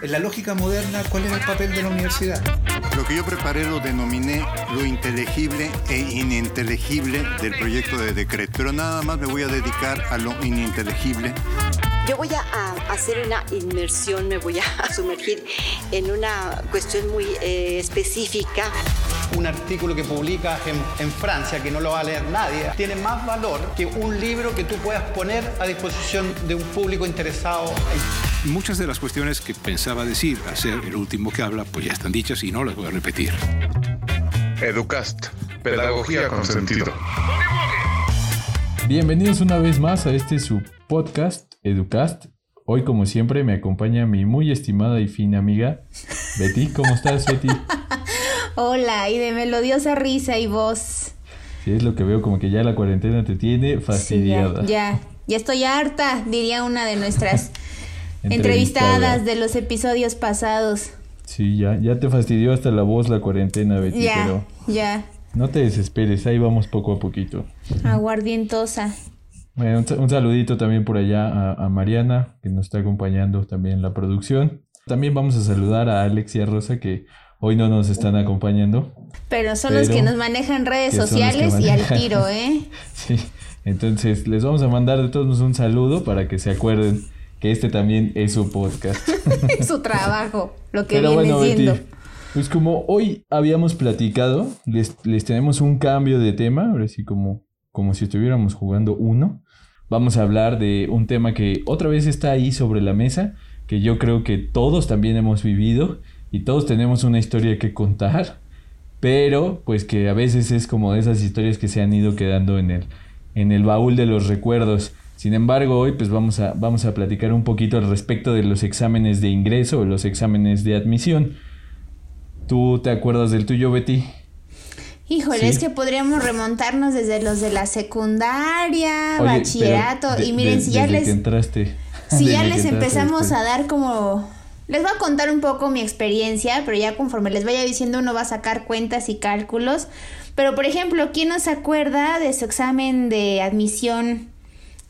En la lógica moderna, ¿cuál es el papel de la universidad? Lo que yo preparé lo denominé lo inteligible e ininteligible del proyecto de decreto, pero nada más me voy a dedicar a lo ininteligible. Yo voy a, hacer una inmersión, me voy a sumergir en una cuestión muy eh, específica. Un artículo que publicas en, en, Francia, que no lo va a leer nadie, tiene más valor que un libro que tú puedas poner a disposición de un público interesado. Muchas de las cuestiones que pensaba decir al ser el último que habla, pues ya están dichas y no las voy a repetir. Educast, pedagogía con sentido. Bienvenidos una vez más a este su podcast Educast. Hoy como siempre me acompaña mi muy estimada y fina amiga Betty. ¿Cómo estás Betty? Hola, y de melodiosa risa y voz. Sí, es lo que veo como que ya la cuarentena te tiene fastidiada. ya, ya estoy harta, diría una de nuestras entrevistadas de los episodios pasados. Sí, ya, ya te fastidió hasta la voz la cuarentena, Betty, ya, pero ya. no te desesperes, ahí vamos poco a poquito. Aguardientosa. Bueno, un, saludito también por allá a, a, Mariana, que nos está acompañando también en la producción. También vamos a saludar a Alex y a Rosa, que hoy no nos están acompañando. Pero son los que nos manejan redes sociales y al tiro, ¿eh? sí, entonces les vamos a mandar de todos un saludo para que se acuerden que este también es su podcast. es su trabajo, lo que Pero viene bueno, siendo. pues como hoy habíamos platicado, les, les, tenemos un cambio de tema, ahora sí como, como si estuviéramos jugando uno. Vamos a hablar de un tema que otra vez está ahí sobre la mesa, que yo creo que todos también hemos vivido y todos tenemos una historia que contar, pero pues que a veces es como de esas historias que se han ido quedando en el, en el baúl de los recuerdos. Sin embargo, hoy pues vamos a, vamos a platicar un poquito al respecto de los exámenes de ingreso o los exámenes de admisión. ¿Tú te acuerdas del tuyo, Betty? Híjole, es que podríamos remontarnos desde los de la secundaria, bachillerato, y miren, si ya les... entraste, si ya les empezamos a dar como... Les voy a contar un poco mi experiencia, pero ya conforme les vaya diciendo uno va a sacar cuentas y cálculos. Pero por ejemplo, ¿quién no se acuerda de su examen de admisión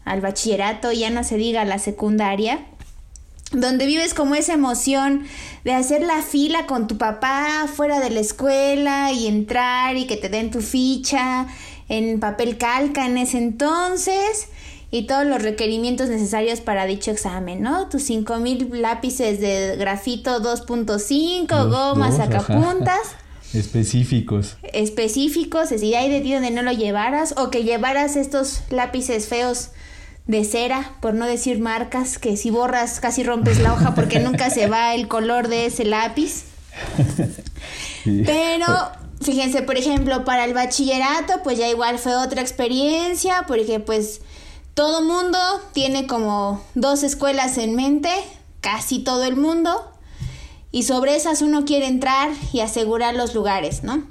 al bachillerato, ya no se diga la secundaria, donde vives como esa emoción de hacer la fila con tu papá fuera de la escuela y entrar y que te den tu ficha en papel calca en ese entonces y todos los requerimientos necesarios para dicho examen, ¿no? Tus 5000 lápices de grafito 2.5, gomas, sacapuntas. Específicos. Específicos, si hay de ti donde no lo llevaras o que llevaras estos lápices feos de cera, por no decir marcas, que si borras casi rompes la hoja porque nunca se va el color de ese lápiz. Pero fíjense, por ejemplo, para el bachillerato, pues ya igual fue otra experiencia, porque pues todo mundo tiene como dos escuelas en mente, casi todo el mundo, y sobre esas uno quiere entrar y asegurar los lugares, ¿no?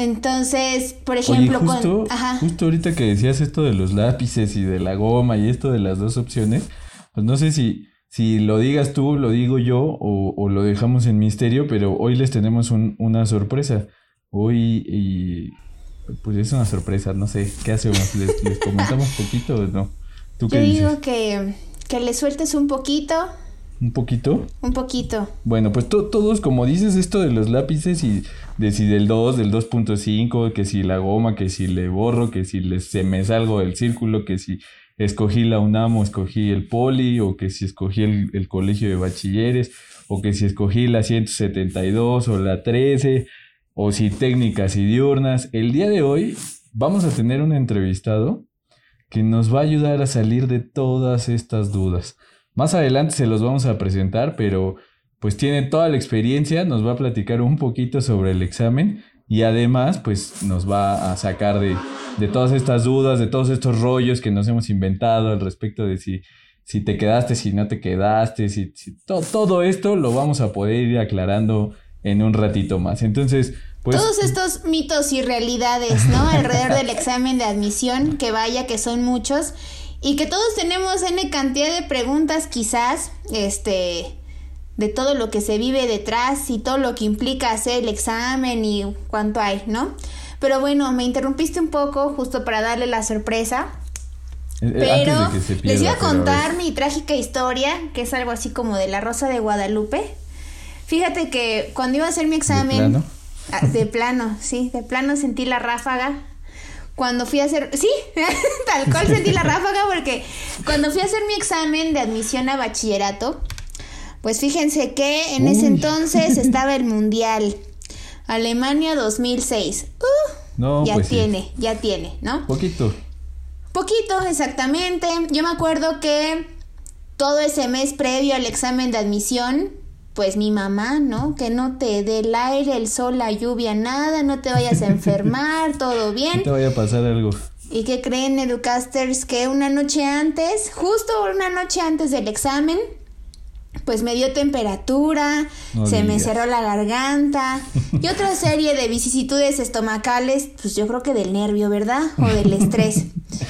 Entonces, por ejemplo, justo, justo ahorita que decías esto de los lápices y de la goma y esto de las dos opciones, pues no sé si, si lo digas tú, lo digo yo o, lo dejamos en misterio, pero hoy les tenemos una sorpresa. Hoy, y, pues es una sorpresa, no sé, ¿qué hacemos? ¿Les, les comentamos poquito o no? ¿Tú yo digo que, que le sueltes un poquito ¿Un poquito? Un poquito. Bueno, pues todos, como dices, esto de los lápices y de si del 2, del 2.5, que si la goma, que si le borro, que si le, se me salgo del círculo, que si escogí la UNAM o escogí el poli, o que si escogí el, el colegio de bachilleres, o que si escogí la 172 o la 13, o si técnicas y diurnas. El día de hoy vamos a tener un entrevistado que nos va a ayudar a salir de todas estas dudas. Más adelante se los vamos a presentar, pero pues tiene toda la experiencia, nos va a platicar un poquito sobre el examen y además pues nos va a sacar de, de todas estas dudas, de todos estos rollos que nos hemos inventado al respecto de si, si te quedaste, si no te quedaste, si, todo, todo esto lo vamos a poder ir aclarando en un ratito más. Entonces, pues... Todos estos mitos y realidades, ¿no? Alrededor del examen de admisión, que vaya que son muchos y que todos tenemos N cantidad de preguntas quizás, este, de todo lo que se vive detrás y todo lo que implica hacer el examen y cuánto hay, ¿no? Pero bueno, me interrumpiste un poco justo para darle la sorpresa Eh, Pero de se pierda, les iba a pero contar mi trágica historia, que es algo así como de la Rosa de Guadalupe. Fíjate que cuando iba a hacer mi examen... plano? Ah, De plano, sí, de plano sentí la ráfaga. Cuando fui a hacer, sí, tal cual sentí la ráfaga porque cuando fui a hacer mi examen de admisión a bachillerato, pues fíjense que en ese entonces estaba el Mundial. Alemania 2006. Uh, No, ya pues sí. tiene, ya tiene, ¿no? Poquito. Poquito, exactamente. Yo me acuerdo que todo ese mes previo al examen de admisión, pues mi mamá, ¿no? Que no te dé el aire, el sol, la lluvia, nada, no te vayas a enfermar, todo No bien. te vaya a pasar algo. ¿Y qué creen, Educasters? Que una noche antes, justo una noche antes del examen, pues me dio temperatura, No se me cerró la garganta y otra serie de vicisitudes estomacales, pues yo creo que del nervio, ¿verdad? O del estrés.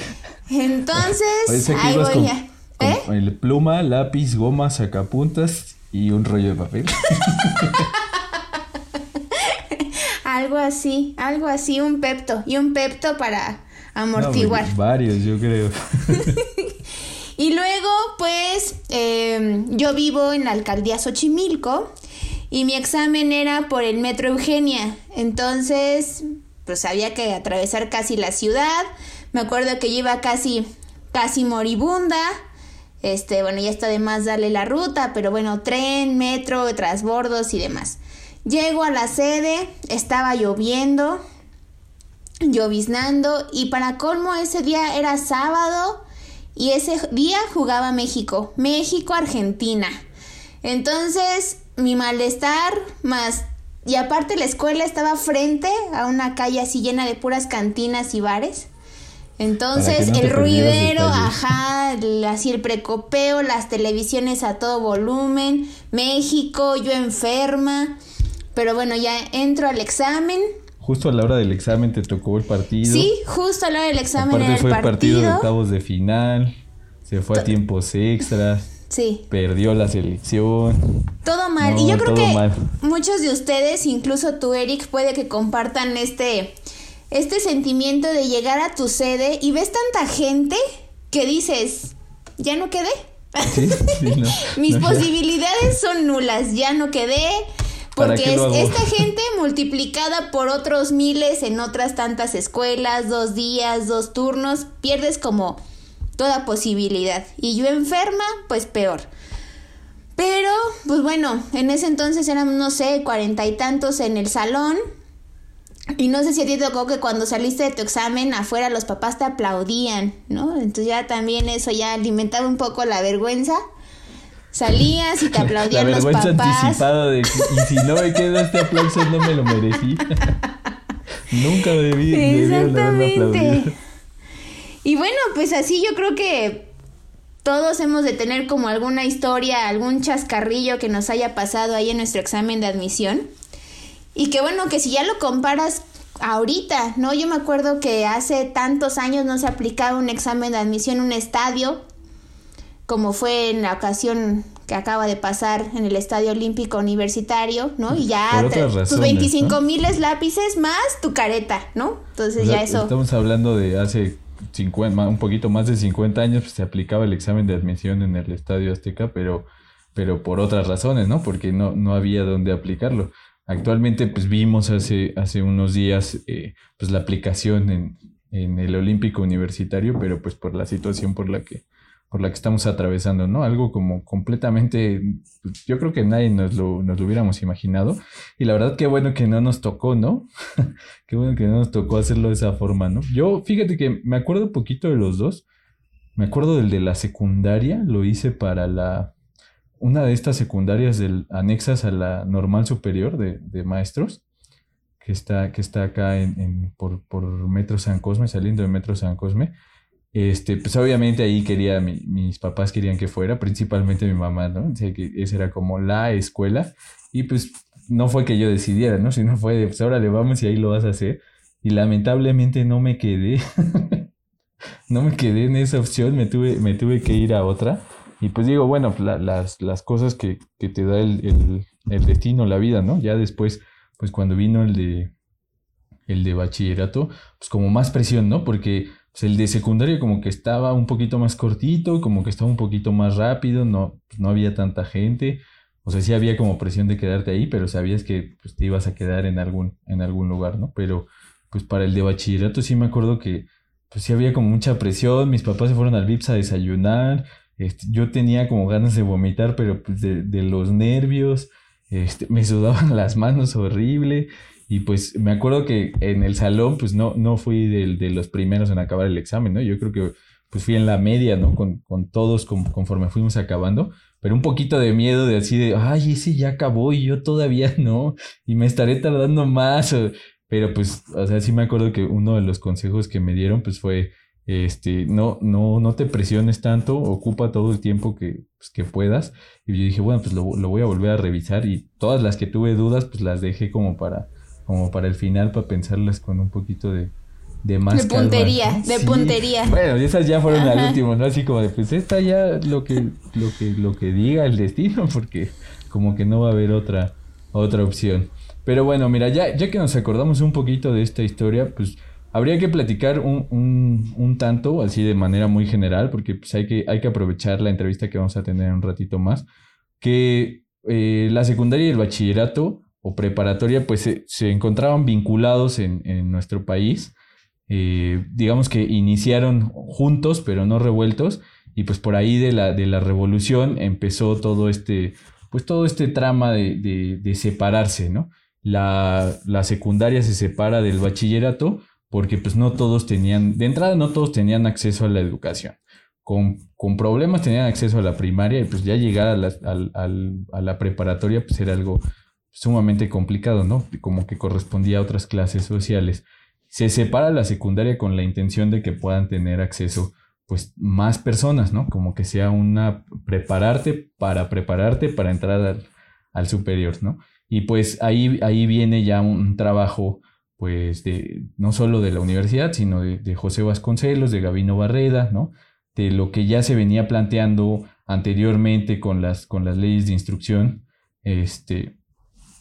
Entonces, ahí voy con, a... ¿Eh? con el pluma, lápiz, goma, sacapuntas y un rollo de papel. Algo así, algo así, un pepto y un pepto para amortiguar. No, varios, yo creo. Y luego, pues, eh, yo vivo en la alcaldía Xochimilco y mi examen era por el metro Eugenia. Entonces, pues había que atravesar casi la ciudad. Me acuerdo que yo iba casi, casi moribunda. Este, bueno, ya está de más darle la ruta, pero bueno, tren, metro, transbordos y demás. Llego a la sede, estaba lloviendo, lloviznando y para colmo ese día era sábado y ese día jugaba México, México-Argentina. Entonces mi malestar más... Y aparte la escuela estaba frente a una calle así llena de puras cantinas y bares. Entonces no el ruidero, ajá, así el precopeo, las televisiones a todo volumen, México, yo enferma. Pero bueno, ya entro al examen. Justo a la hora del examen te tocó el partido. Sí, justo a la hora del examen Aparte era el fue partido. de octavos de final. Se fue a tiempos extras. Sí, Perdió la selección. todo mal. No, y yo creo que mal. muchos de ustedes, incluso tú, Eric, puede que compartan este, este sentimiento de llegar a tu sede y ves tanta gente que dices, ya no quedé. Sí, sí, no. Mis No, posibilidades son nulas, ya no quedé. ¿Para Porque es esta gente multiplicada por otros miles en otras tantas escuelas, dos días, dos turnos, pierdes como toda posibilidad. Y yo enferma, pues peor. Pero, pues bueno, en ese entonces eran, no sé, cuarenta y tantos en el salón. Y no sé si a ti te tocó que cuando saliste de tu examen afuera los papás te aplaudían, ¿no? Entonces ya también eso ya alimentaba un poco la vergüenza. Salías y te La aplaudían los vergüenza papás. anticipada de y si no me quedo este aplauso no me lo merecí. Nunca debí. Exactamente. Y bueno, pues así yo creo que todos hemos de tener como alguna historia, algún chascarrillo que nos haya pasado ahí en nuestro examen de admisión. Y que bueno, que si ya lo comparas ahorita, ¿no? Yo me acuerdo que hace tantos años no se aplicaba un examen de admisión en un estadio, como fue en la ocasión que acaba de pasar en el Estadio Olímpico Universitario, ¿no? Y ya tus razones, 25 ¿no? miles lápices más tu careta, ¿no? Entonces O sea, ya eso. Estamos hablando de hace 50, ma- un poquito más de 50 años, pues, se aplicaba el examen de admisión en el Estadio Azteca, pero, pero por otras razones, ¿no? Porque no, no había dónde aplicarlo. Actualmente, pues vimos hace, hace unos días eh, pues la aplicación en, en el Olímpico Universitario, pero pues por la situación por la que, por la que estamos atravesando, ¿no? Algo como completamente, pues, yo creo que nadie nos lo, nos lo hubiéramos imaginado. Y la verdad, qué bueno que no nos tocó, ¿no? Qué bueno que no nos tocó hacerlo de esa forma, ¿no? Yo, fíjate que me acuerdo un poquito de los dos. Me acuerdo del de la secundaria, lo hice para la... Una de estas secundarias del, anexas a la normal superior de, de maestros, que está, que está acá en, en- por, por Metro San Cosme, saliendo de Metro San Cosme. Este, pues obviamente ahí quería, mi- mis papás querían que fuera, principalmente mi mamá, ¿no? Que esa era como la escuela. Y pues no fue que yo decidiera, ¿no? Sino fue de, pues ahora le vamos y ahí lo vas a hacer. Y lamentablemente no me quedé. no me quedé en esa opción, me tuve, me tuve que ir a otra. Y pues digo, bueno, pues, la- las, las cosas que, que te da el, el- destino, la vida, ¿no? Ya después, pues cuando vino el de, el de bachillerato, pues como más presión, ¿no? Porque pues, el de secundaria como que estaba un poquito más cortito, como que estaba un poquito más rápido, no, no había tanta gente. O sea, sí había como presión de quedarte ahí, pero sabías que pues, te ibas a quedar en algún, en algún lugar, ¿no? Pero pues para el de bachillerato sí me acuerdo que pues sí había como mucha presión, mis papás se fueron al VIPS a desayunar, este, yo tenía como ganas de vomitar, pero pues de, de los nervios, este, me sudaban las manos horrible, y pues me acuerdo que en el salón pues no, no fui de, de los primeros en acabar el examen, ¿no? Yo creo que pues fui en la media, ¿no? Con, con todos conforme fuimos acabando, pero un poquito de miedo de así de, ay, ese ya acabó y yo todavía no, y me estaré tardando más, pero pues, o sea, sí me acuerdo que uno de los consejos que me dieron pues fue, este, no, no, no te presiones tanto, ocupa todo el tiempo que, pues, que puedas, y yo dije, bueno, pues lo, lo voy a volver a revisar y todas las que tuve dudas pues las dejé como para, como para el final, para pensarlas con un poquito de de más de puntería, de puntería. Bueno, esas ya fueron al último, ¿no? Así como de, pues esta ya lo que, lo que, lo que diga el destino, porque como que no va a haber otra, otra opción. Pero bueno, mira, ya, ya que nos acordamos un poquito de esta historia, pues habría que platicar un, un, un tanto, así de manera muy general, porque pues hay que, hay que aprovechar la entrevista que vamos a tener un ratito más, que eh, la secundaria y el bachillerato o preparatoria, pues se, se encontraban vinculados en, en nuestro país eh, digamos que iniciaron juntos, pero no revueltos, y pues por ahí de la, de la revolución empezó todo este, pues todo este trama de, de, separarse, ¿no? La, la, secundaria se separa del bachillerato porque pues no todos tenían, de entrada no todos tenían acceso a la educación. Con, con problemas tenían acceso a la primaria y pues ya llegar a la, a, la preparatoria pues era algo sumamente complicado, ¿no? Como que correspondía a otras clases sociales se separa la secundaria con la intención de que puedan tener acceso pues más personas, ¿no? Como que sea una prepararte para prepararte para entrar al, superior, ¿no? Y pues ahí, ahí viene ya un, trabajo pues de no solo de la universidad, sino de, José Vasconcelos, de Gabino Barreda, ¿no? De lo que ya se venía planteando anteriormente con las, con las leyes de instrucción, este,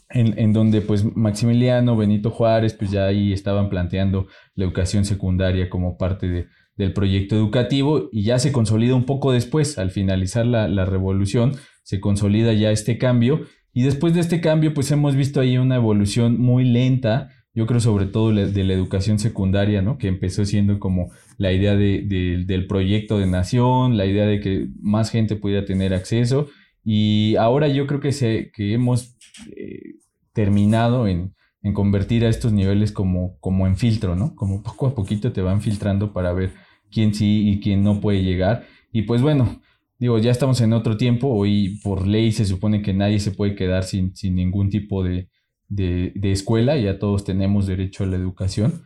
en, donde pues Maximiliano, Benito Juárez, pues ya ahí estaban planteando la educación secundaria como parte de, del proyecto educativo y ya se consolida un poco después, al finalizar la, la, revolución, se consolida ya este cambio y después de este cambio pues hemos visto ahí una evolución muy lenta, yo creo sobre todo de la educación secundaria, ¿no? que empezó siendo como la idea de, del proyecto de nación, la idea de que más gente pudiera tener acceso y ahora yo creo que, se, que hemos... Eh, terminado en, convertir a estos niveles como, como en filtro, ¿no? Como poco a poquito te van filtrando para ver quién sí y quién no puede llegar. Y pues bueno, digo, ya estamos en otro tiempo, hoy por ley se supone que nadie se puede quedar sin, sin ningún tipo de, de, escuela, ya todos tenemos derecho a la educación.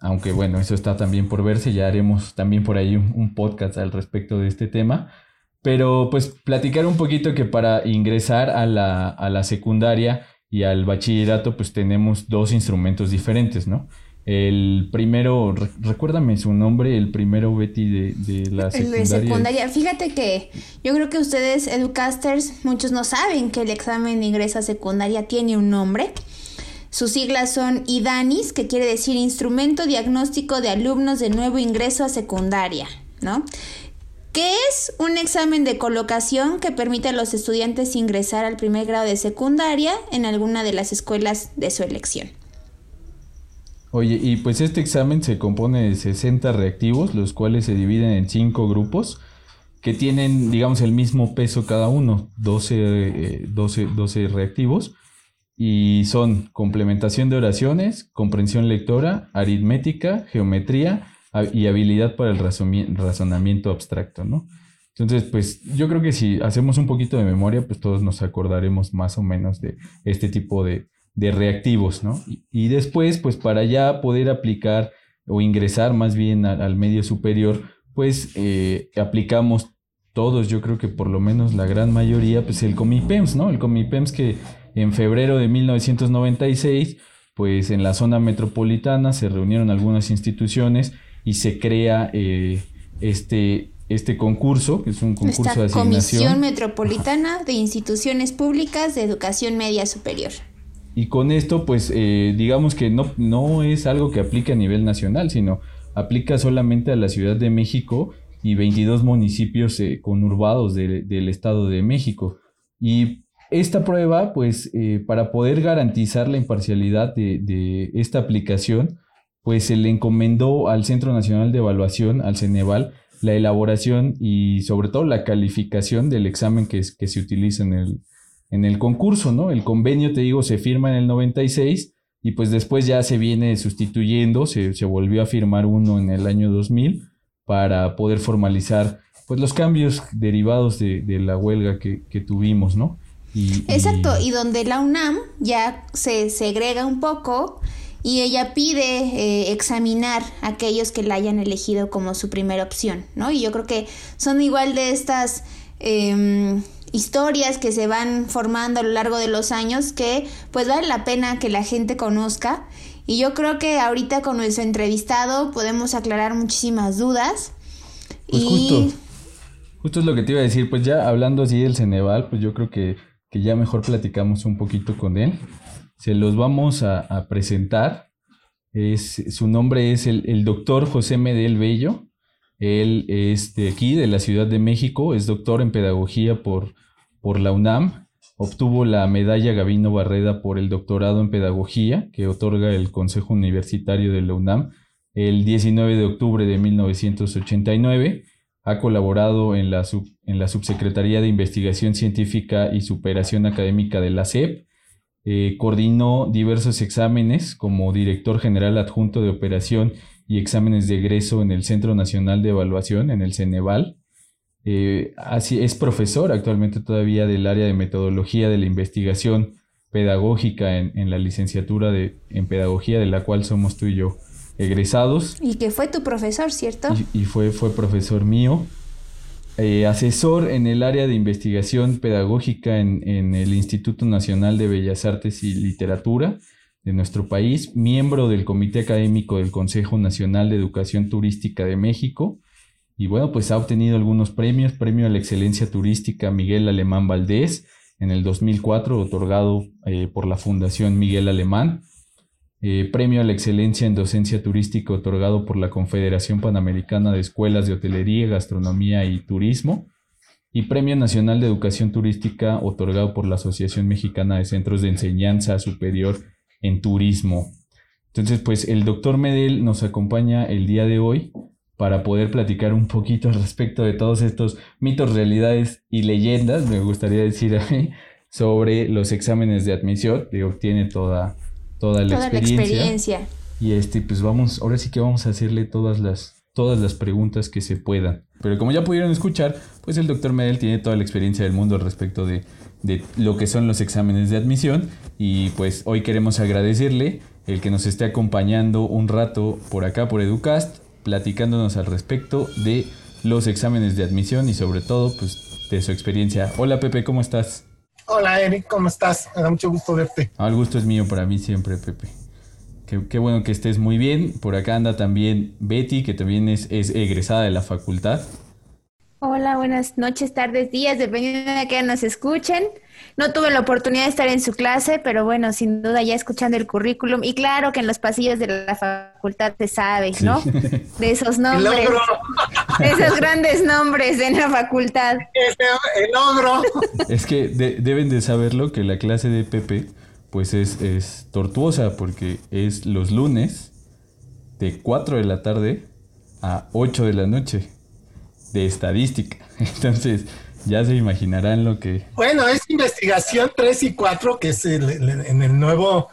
Aunque bueno, eso está también por verse, ya haremos también por ahí un, un podcast al respecto de este tema. Pero pues platicar un poquito que para ingresar a la, a la secundaria y al bachillerato pues tenemos dos instrumentos diferentes, ¿no? El primero, recuérdame su nombre, el primero Betty de, de la secundaria. El de secundaria. Fíjate que yo creo que ustedes, educasters, muchos no saben que el examen de ingreso a secundaria tiene un nombre. Sus siglas son IDANIS, que quiere decir Instrumento Diagnóstico de Alumnos de Nuevo Ingreso a Secundaria, ¿no? ¿Qué es un examen de colocación que permite a los estudiantes ingresar al primer grado de secundaria en alguna de las escuelas de su elección. Oye, y pues este examen se compone de 60 reactivos, los cuales se dividen en 5 grupos que tienen, digamos, el mismo peso cada uno, 12, 12, 12 reactivos, y son complementación de oraciones, comprensión lectora, aritmética, geometría, y habilidad para el razonamiento abstracto, ¿no? Entonces, pues yo creo que si hacemos un poquito de memoria, pues todos nos acordaremos más o menos de este tipo de, reactivos, ¿no? Y, después, pues para ya poder aplicar o ingresar más bien al medio superior, pues eh, aplicamos todos, yo creo que por lo menos la gran mayoría, pues el Comipems, ¿no? El Comipems que en febrero de 1996, pues en la zona metropolitana se reunieron algunas instituciones y se crea eh, este, este concurso, que es un concurso de asignación. Comisión Metropolitana de Instituciones Públicas de Educación Media Superior. Y con esto, pues, eh, digamos que no, no es algo que aplique a nivel nacional, sino aplica solamente a la Ciudad de México y 22 municipios eh, conurbados del Estado de México. Y esta prueba, pues, eh, para poder garantizar la imparcialidad de, esta aplicación, pues se le encomendó al Centro Nacional de Evaluación, al Ceneval, la elaboración y sobre todo la calificación del examen que, que se utiliza en el, en el concurso, ¿no? El convenio, te digo, se firma en el 96 y pues después ya se viene sustituyendo, se, se volvió a firmar uno en el año 2000 para poder formalizar pues los cambios derivados de, la huelga que, tuvimos, ¿no? Exacto, y... donde la UNAM ya se segrega un poco y ella pide eh, examinar a aquellos que la hayan elegido como su primera opción, ¿no? Y yo creo que son igual de estas em, historias que se van formando a lo largo de los años que pues vale la pena que la gente conozca y yo creo que ahorita con nuestro entrevistado podemos aclarar muchísimas dudas. Pues justo, justo es lo que te iba a decir, pues ya hablando así del Ceneval, pues yo creo que, que ya mejor platicamos un poquito con él. Se los vamos a, presentar. Es, su nombre es el, el doctor José Medel Bello. Él es de aquí, de la Ciudad de México, es doctor en pedagogía por, por la UNAM Obtuvo la medalla Gavino Barreda por el doctorado en pedagogía que otorga el Consejo Universitario de la UNAM el 19 de octubre de 1989. Ha colaborado en la, en la Subsecretaría de Investigación Científica y Superación Académica de la SEP. Eh, coordinó diversos exámenes como director general adjunto de operación y exámenes de egreso en el Centro Nacional de Evaluación, en el Ceneval. Eh, así, es profesor actualmente todavía del área de metodología de la investigación pedagógica en, la licenciatura de, en pedagogía de la cual somos tú y yo egresados. Y que fue tu profesor, ¿cierto? Y, fue, fue profesor mío. Eh, asesor en el área de investigación pedagógica en, en, el Instituto Nacional de Bellas Artes y Literatura de nuestro país, miembro del Comité Académico del Consejo Nacional de Educación Turística de México, y bueno, pues ha obtenido algunos premios, premio a la excelencia turística Miguel Alemán Valdés en el 2004, otorgado eh, por la Fundación Miguel Alemán, eh, premio a la excelencia en docencia turística otorgado por la Confederación Panamericana de Escuelas de Hotelería, Gastronomía y Turismo, y Premio Nacional de Educación Turística otorgado por la Asociación Mexicana de Centros de Enseñanza Superior en Turismo. Entonces, pues el doctor Medel nos acompaña el día de hoy para poder platicar un poquito al respecto de todos estos mitos, realidades y leyendas, me gustaría decir a mí, sobre los exámenes de admisión, que obtiene toda, toda, la, experiencia. Y este, pues vamos, ahora sí que vamos a hacerle todas las, todas las preguntas que se puedan. Pero como ya pudieron escuchar, pues el doctor Medel tiene toda la experiencia del mundo al respecto de, de lo que son los exámenes de admisión y pues hoy queremos agradecerle el que nos esté acompañando un rato por acá por Educast platicándonos al respecto de los exámenes de admisión y sobre todo pues de su experiencia. Hola Pepe, ¿cómo estás? Hola Eric, ¿cómo estás? Me da mucho gusto verte. Ah, el gusto es mío para mí siempre, Pepe. Qué, bueno que estés muy bien. Por acá anda también Betty, que también es, es egresada de la facultad. Hola, buenas noches, tardes, días, dependiendo de que nos escuchen. No tuve la oportunidad de estar en su clase, pero bueno, sin duda ya escuchando el currículum. Y claro que en los pasillos de la facultad se sabe, ¿no? De esos nombres. De esos grandes nombres en la facultad. El ogro. Es que deben de saberlo que la clase de Pepe, pues es, es tortuosa porque es los lunes de 4 de la tarde a 8 de la noche de estadística. Entonces, ya se imaginarán lo que... Bueno, es investigación 3 y 4, que es en el nuevo,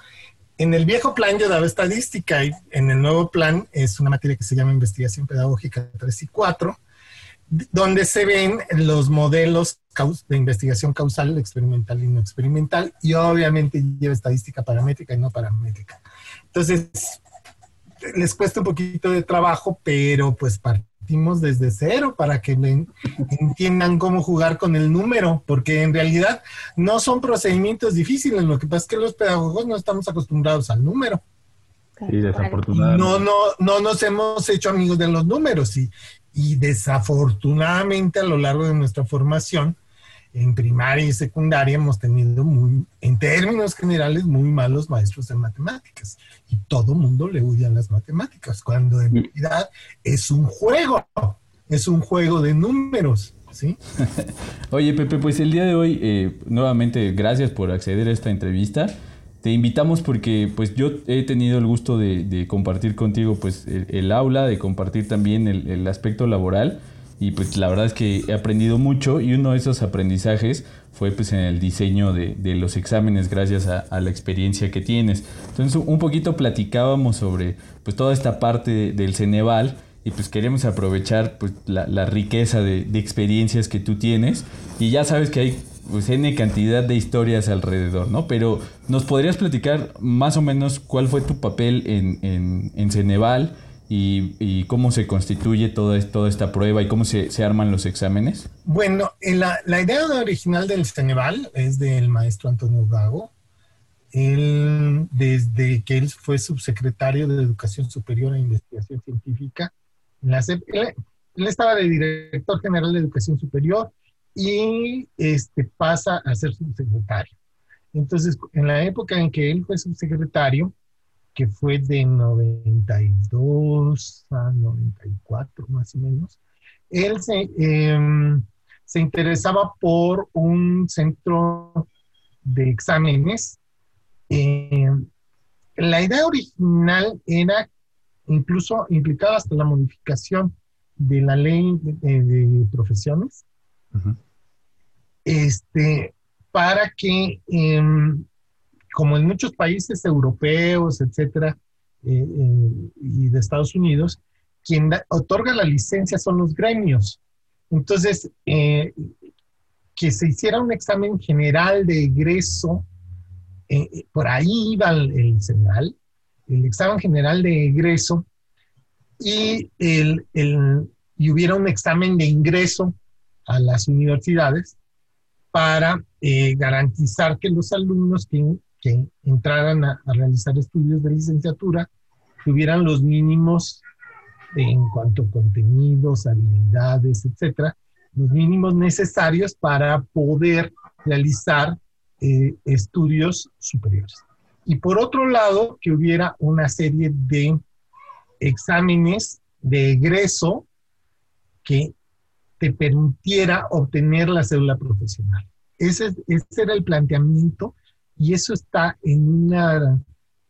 en el viejo plan yo daba estadística y en el nuevo plan es una materia que se llama investigación pedagógica 3 y 4, donde se ven los modelos de investigación causal, experimental y no experimental, y obviamente lleva estadística paramétrica y no paramétrica. Entonces, les cuesta un poquito de trabajo, pero pues parte desde cero para que entiendan cómo jugar con el número, porque en realidad no son procedimientos difíciles, lo que pasa es que los pedagogos no estamos acostumbrados al número. No, no, no nos hemos hecho amigos de los números y, y desafortunadamente a lo largo de nuestra formación en primaria y secundaria hemos tenido muy, en términos generales, muy malos maestros de matemáticas. Y todo mundo le huye a las matemáticas, cuando en realidad es un juego, es un juego de números. ¿Sí? Oye, Pepe, pues el día de hoy, eh, nuevamente, gracias por acceder a esta entrevista. Te invitamos porque pues yo he tenido el gusto de, compartir contigo pues el, aula, de compartir también el, el aspecto laboral y pues la verdad es que he aprendido mucho y uno de esos aprendizajes fue pues en el diseño de, los exámenes gracias a, la experiencia que tienes. Entonces un poquito platicábamos sobre pues toda esta parte del Ceneval y pues queremos aprovechar pues la, riqueza de, experiencias que tú tienes y ya sabes que hay pues N cantidad de historias alrededor, ¿no? Pero nos podrías platicar más o menos cuál fue tu papel en, en, en Ceneval, y, cómo se constituye toda, esta prueba y cómo se, arman los exámenes? Bueno, la, idea original del Ceneval es del maestro Antonio Gago. Él, desde que él fue subsecretario de Educación Superior e Investigación Científica, la él, estaba de director general de Educación Superior y este, pasa a ser subsecretario. Entonces, en la época en que él fue subsecretario, que fue de 92 a 94 más o menos, él se, em, se interesaba por un centro de exámenes. Em, la idea original era incluso implicaba hasta la modificación de la ley de, profesiones, este, para que em, como en muchos países europeos, etcétera, eh, eh, y de Estados Unidos, quien otorga la licencia son los gremios. Entonces, eh, que se hiciera un examen general de egreso, por ahí iba el, el el examen general de egreso, y, el, y hubiera un examen de ingreso a las universidades para garantizar que los alumnos que que entraran a, realizar estudios de licenciatura tuvieran los mínimos en cuanto a contenidos, habilidades, etcétera, los mínimos necesarios para poder realizar eh, estudios superiores. Y por otro lado, que hubiera una serie de exámenes de egreso que te permitiera obtener la cédula profesional. Ese, ese era el planteamiento y eso está en una,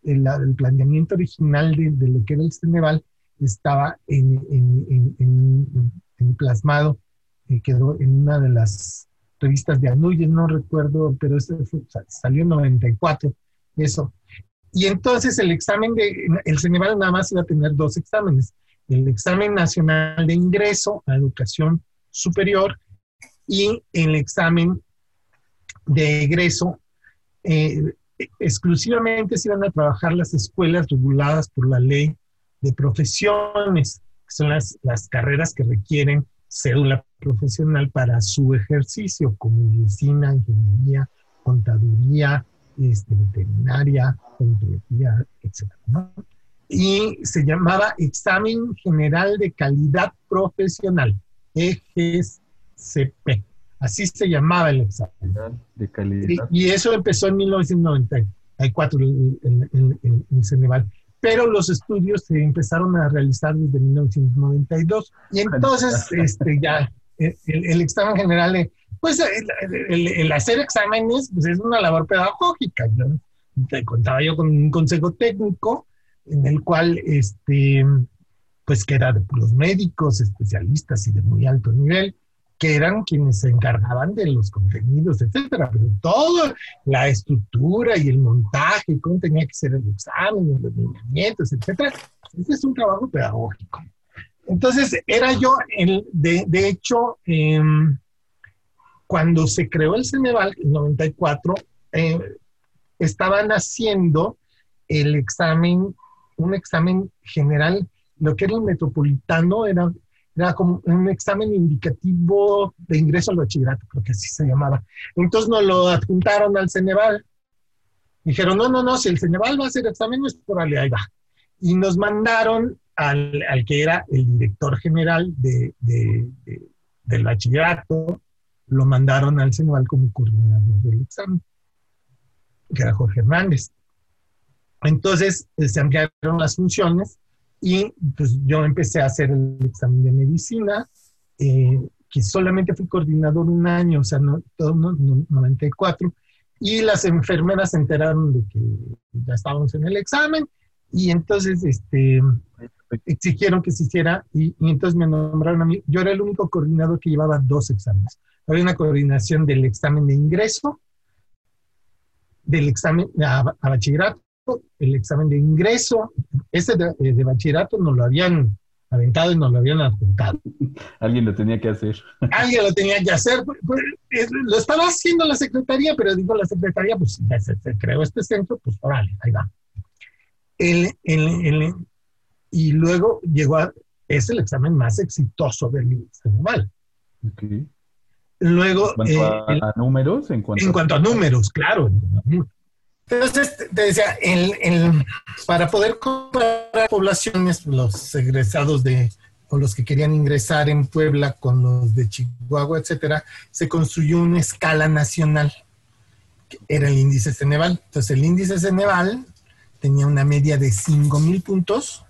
el planteamiento original de, lo que era el Ceneval, estaba en, en, en, en plasmado, eh, quedó en una de las revistas de Anuye, no recuerdo, pero eso salió en 94, eso. Y entonces el examen de, el Ceneval nada más iba a tener dos exámenes, el examen nacional de ingreso a educación superior y el examen de egreso eh, exclusivamente se iban a trabajar las escuelas reguladas por la ley de profesiones, que son las, carreras que requieren cédula profesional para su ejercicio, como medicina, ingeniería, contaduría, este, veterinaria, etc. Y se llamaba Examen General de Calidad Profesional, EGCP. Así se llamaba el examen. De calidad. Y, eso empezó en 1994, en, en, Ceneval. Pero los estudios se empezaron a realizar desde 1992. Y entonces, este, ya, el, examen general, pues el, hacer exámenes pues es una labor pedagógica. Te contaba yo con un consejo técnico en el cual, este, pues que era de los médicos, especialistas y de muy alto nivel, que eran quienes se encargaban de los contenidos, etcétera, pero toda la estructura y el montaje, cómo tenía que ser el examen, los lineamientos, etcétera, ese es un trabajo pedagógico. Entonces, era yo, el, de, de hecho, em, cuando se creó el Ceneval en 94, eh, estaban haciendo el examen, un examen general, lo que era el metropolitano, era era como un examen indicativo de ingreso al bachillerato, creo que así se llamaba. Entonces nos lo adjuntaron al Ceneval. Dijeron, no, no, no, si el Ceneval va a hacer examen, no es por ahí va. Y nos mandaron al, al, que era el director general de, de, del bachillerato, lo mandaron al Ceneval como coordinador del examen, que era Jorge Hernández. Entonces eh, se ampliaron las funciones y pues yo empecé a hacer el examen de medicina, eh, que solamente fui coordinador un año, o sea, no, todo, no, 94, y las enfermeras se enteraron de que ya estábamos en el examen y entonces este, exigieron que se hiciera y, entonces me nombraron a mí. Yo era el único coordinador que llevaba dos exámenes. Había una coordinación del examen de ingreso, del examen a, bachillerato, el examen de ingreso. Ese de, de bachillerato nos lo habían aventado y nos lo habían adjuntado. Alguien lo tenía que hacer. Alguien lo tenía que hacer. Pues, pues, lo estaba haciendo la secretaría, pero digo la secretaría, pues ya se, creó este centro, pues órale, ahí va. El, el, y luego llegó a, es el examen más exitoso del Ceneval. Okay. Luego. ¿En cuanto a, eh, números? En cuanto, en cuanto a números, claro. Entonces, te decía, el, para poder comparar poblaciones, los egresados de, o los que querían ingresar en Puebla con los de Chihuahua, etcétera, se construyó una escala nacional, que era el índice Ceneval. Entonces, el índice Ceneval tenía una media de 5.000 puntos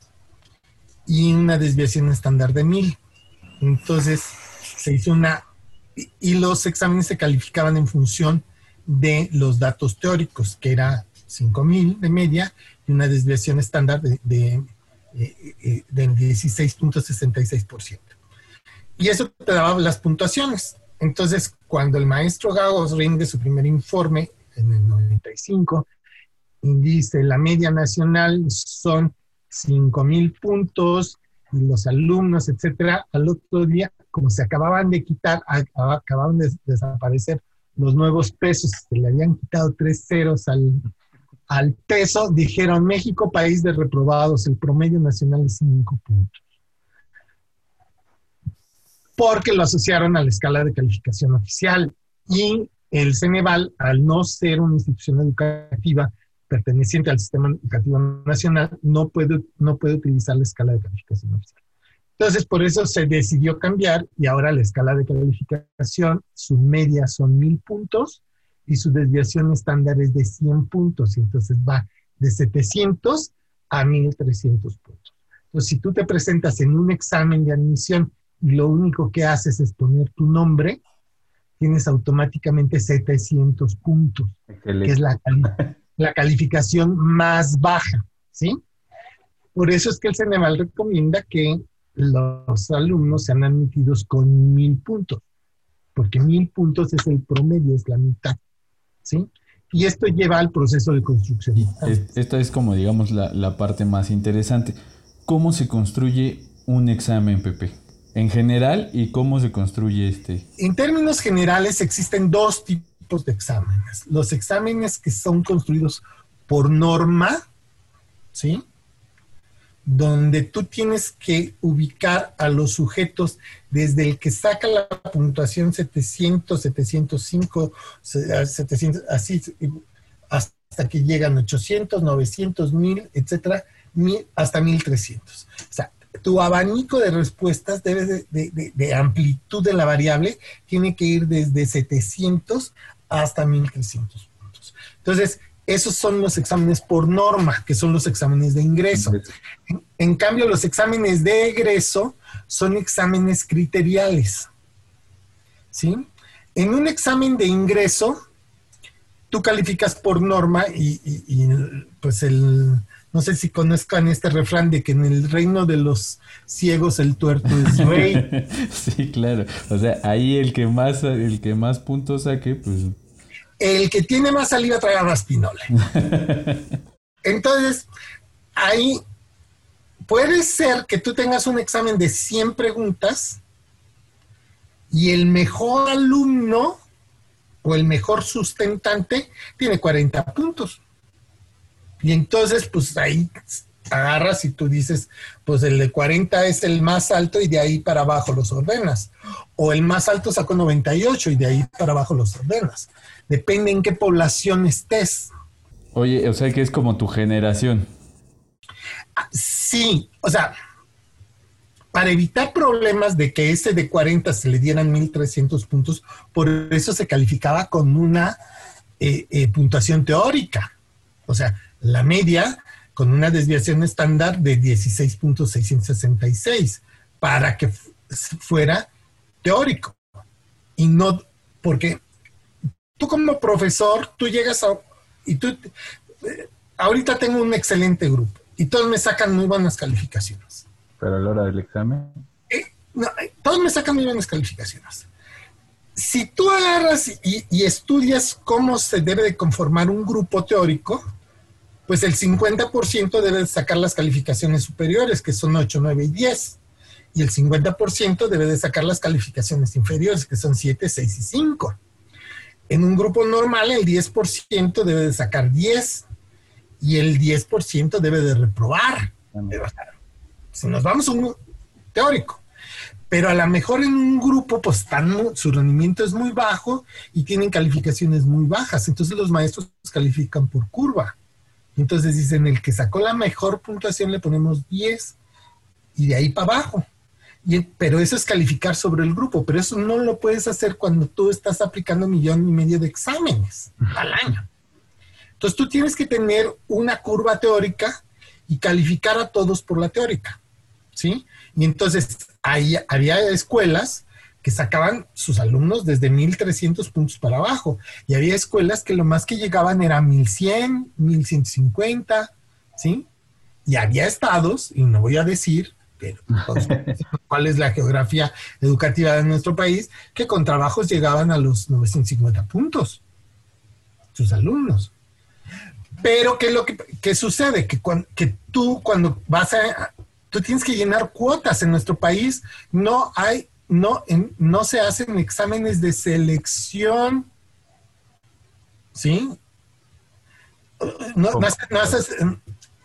y una desviación estándar de 1.000. Entonces, se hizo una... Y los exámenes se calificaban en función de los datos teóricos, que era 5000 de media y una desviación estándar de, de, eh, eh, 16.66%. Y eso te daba las puntuaciones. Entonces, cuando el maestro Gagos rinde su primer informe en el 95, dice la media nacional son 5000 puntos y los alumnos, etcétera, al otro día, como se acababan de quitar, acababan de desaparecer los nuevos pesos, que le habían quitado tres ceros al, al peso, dijeron México, país de reprobados, el promedio nacional es cinco puntos. Porque lo asociaron a la escala de calificación oficial y el Ceneval, al no ser una institución educativa perteneciente al sistema educativo nacional, no puede, no puede utilizar la escala de calificación oficial. Entonces, por eso se decidió cambiar y ahora la escala de calificación, su media son mil puntos y su desviación estándar es de 100 puntos. Y entonces va de 700 a 1300 puntos. Entonces, si tú te presentas en un examen de admisión y lo único que haces es poner tu nombre, tienes automáticamente 700 puntos, que es la, la calificación más baja, ¿sí? Por eso es que el CENEVAL recomienda que los alumnos sean admitidos con mil puntos, porque mil puntos es el promedio, es la mitad, ¿sí? Y esto lleva al proceso de construcción. esta es como, digamos, la, la, parte más interesante. ¿Cómo se construye un examen, PP? En general, ¿y cómo se construye este? En términos generales, existen dos tipos de exámenes. Los exámenes que son construidos por norma, ¿sí? Donde tú tienes que ubicar a los sujetos desde el que saca la puntuación 700, 705, 700, así, hasta que llegan 800, 900, 1000, etcétera, hasta 1300. O sea, tu abanico de respuestas debe de, de, amplitud de la variable tiene que ir desde 700 hasta 1300 puntos. Entonces, esos son los exámenes por norma, que son los exámenes de ingreso. En, cambio, los exámenes de egreso son exámenes criteriales. ¿Sí? En un examen de ingreso, tú calificas por norma y, pues el, no sé si conozcan este refrán de que en el reino de los ciegos el tuerto es rey. sí, claro. O sea, ahí el que más, el que más puntos saque, pues el que tiene más saliva trae más pinole. Entonces, ahí puede ser que tú tengas un examen de 100 preguntas y el mejor alumno o el mejor sustentante tiene 40 puntos. Y entonces, pues ahí agarras y tú dices, pues el de 40 es el más alto y de ahí para abajo los ordenas. O el más alto sacó 98 y de ahí para abajo los ordenas. Depende en qué población estés. Oye, o sea que es como tu generación. Sí, o sea, para evitar problemas de que ese de 40 se le dieran 1300 puntos, por eso se calificaba con una eh, eh, puntuación teórica. O sea, la media con una desviación estándar de 16.666 para que fuera teórico. Y no, porque tú como profesor, tú llegas a, y tú, eh, ahorita tengo un excelente grupo y todos me sacan muy buenas calificaciones. Pero a la hora del examen. Eh, eh, todos me sacan muy buenas calificaciones. Si tú agarras y, y, estudias cómo se debe de conformar un grupo teórico, pues el 50% debe de sacar las calificaciones superiores, que son 8, 9 y 10. Y el 50% debe de sacar las calificaciones inferiores, que son 7, 6 y 5. En un grupo normal, el 10% debe de sacar 10 y el 10% debe de reprobar. Pero, si nos vamos a un teórico, pero a lo mejor en un grupo, pues están, su rendimiento es muy bajo y tienen calificaciones muy bajas. Entonces los maestros califican por curva. Entonces dicen, el que sacó la mejor puntuación le ponemos 10 y de ahí para abajo. Pero eso es calificar sobre el grupo, pero eso no lo puedes hacer cuando tú estás aplicando un millón y medio de exámenes al año. Entonces tú tienes que tener una curva teórica y calificar a todos por la teórica, ¿sí? Y entonces ahí había escuelas que sacaban sus alumnos desde 1300 puntos para abajo y había escuelas que lo más que llegaban era 1100, 1150, ¿sí? Y había estados, y no voy a decir, pero cuál es la geografía educativa de nuestro país, que con trabajos llegaban a los 950 puntos, sus alumnos. Pero ¿qué es lo que, sucede? Que, que tú cuando vas a, tú tienes que llenar cuotas en nuestro país, no hay, no, no se hacen exámenes de selección, ¿sí? No, no,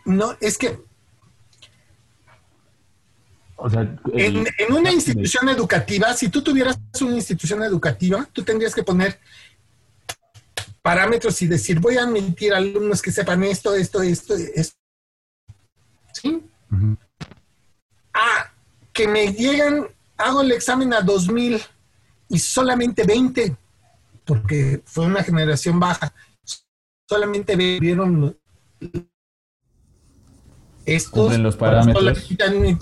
no es que en, una institución educativa, si tú tuvieras una institución educativa, tú tendrías que poner parámetros y decir, voy a admitir alumnos que sepan esto, esto, esto, esto. ¿Sí? Ah, que me llegan, hago el examen a 2000 y solamente 20, porque fue una generación baja, solamente vieron estos los parámetros.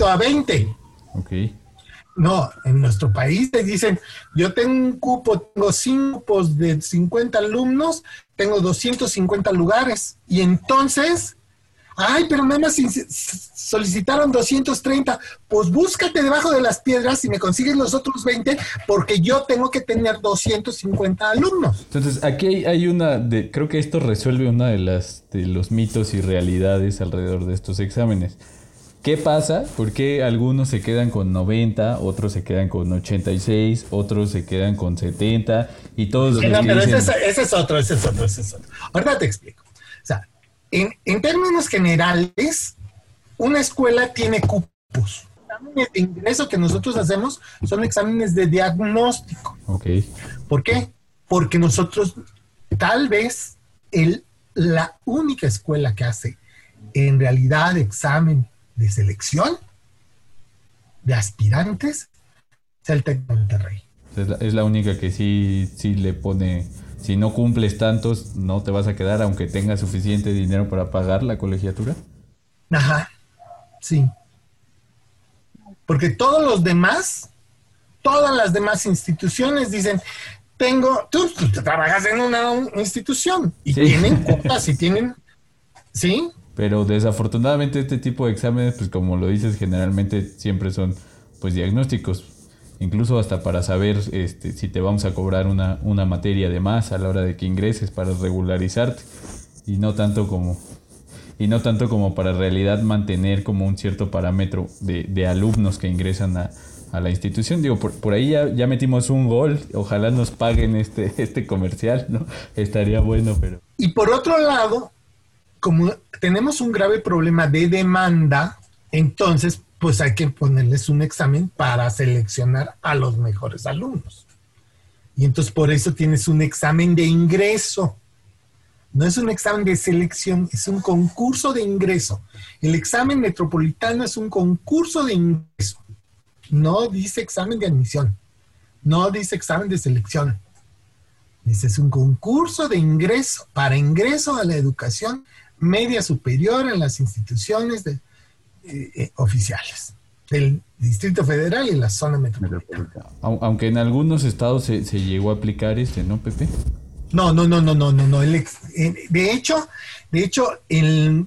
a 20. Ok. No, en nuestro país te dicen, yo tengo un cupo, tengo cinco cupos de 50 alumnos, tengo 250 lugares. Y entonces Ay, pero nada más solicitaron 230. Pues búscate debajo de las piedras y me consigues los otros 20 porque yo tengo que tener 250 alumnos. Entonces, aquí hay una, de, creo que esto resuelve una de, las, de los mitos y realidades alrededor de estos exámenes. ¿Qué pasa? ¿Por qué algunos se quedan con 90, otros se quedan con 86, otros se quedan con 70 y todos los no, pero ese, es, ese, es, otro, ese es otro, ese es otro. Ahorita te explico. O sea, en, términos generales, una escuela tiene cupos. Los exámenes de ingreso que nosotros hacemos son exámenes de diagnóstico. ¿Por qué? Porque nosotros, tal vez, el, la única escuela que hace en realidad examen de selección de aspirantes es el TEC de Monterrey. Es la, es la única que sí, sí le pone si no cumples tantos, no te vas a quedar aunque tengas suficiente dinero para pagar la colegiatura. Ajá, sí. Porque todos los demás, todas las demás instituciones dicen, tengo, tú, trabajas en una institución y tienen cuotas y tienen, ¿sí? Pero desafortunadamente este tipo de exámenes, pues como lo dices, generalmente siempre son pues diagnósticos incluso hasta para saber este, si te vamos a cobrar una, una materia de más a la hora de que ingreses para regularizarte y no tanto como y no tanto como para realidad mantener como un cierto parámetro de, de alumnos que ingresan a, a, la institución. Digo, por, por ahí ya, ya, metimos un gol, ojalá nos paguen este, este comercial, ¿no? Estaría bueno, pero... Y por otro lado, como tenemos un grave problema de demanda, entonces pues hay que ponerles un examen para seleccionar a los mejores alumnos. Y entonces por eso tienes un examen de ingreso. No es un examen de selección, es un concurso de ingreso. El examen metropolitano es un concurso de ingreso. no dice examen de admisión, no dice examen de selección. Dice, es un concurso de ingreso para ingreso a la educación media superior en las instituciones de, eh, eh, oficiales del Distrito Federal y la zona metropolitana. Aunque en algunos estados se, llegó a aplicar este, ¿no, Pepe? No, no, no, no, no, no, no. Eh, de hecho, de hecho, el,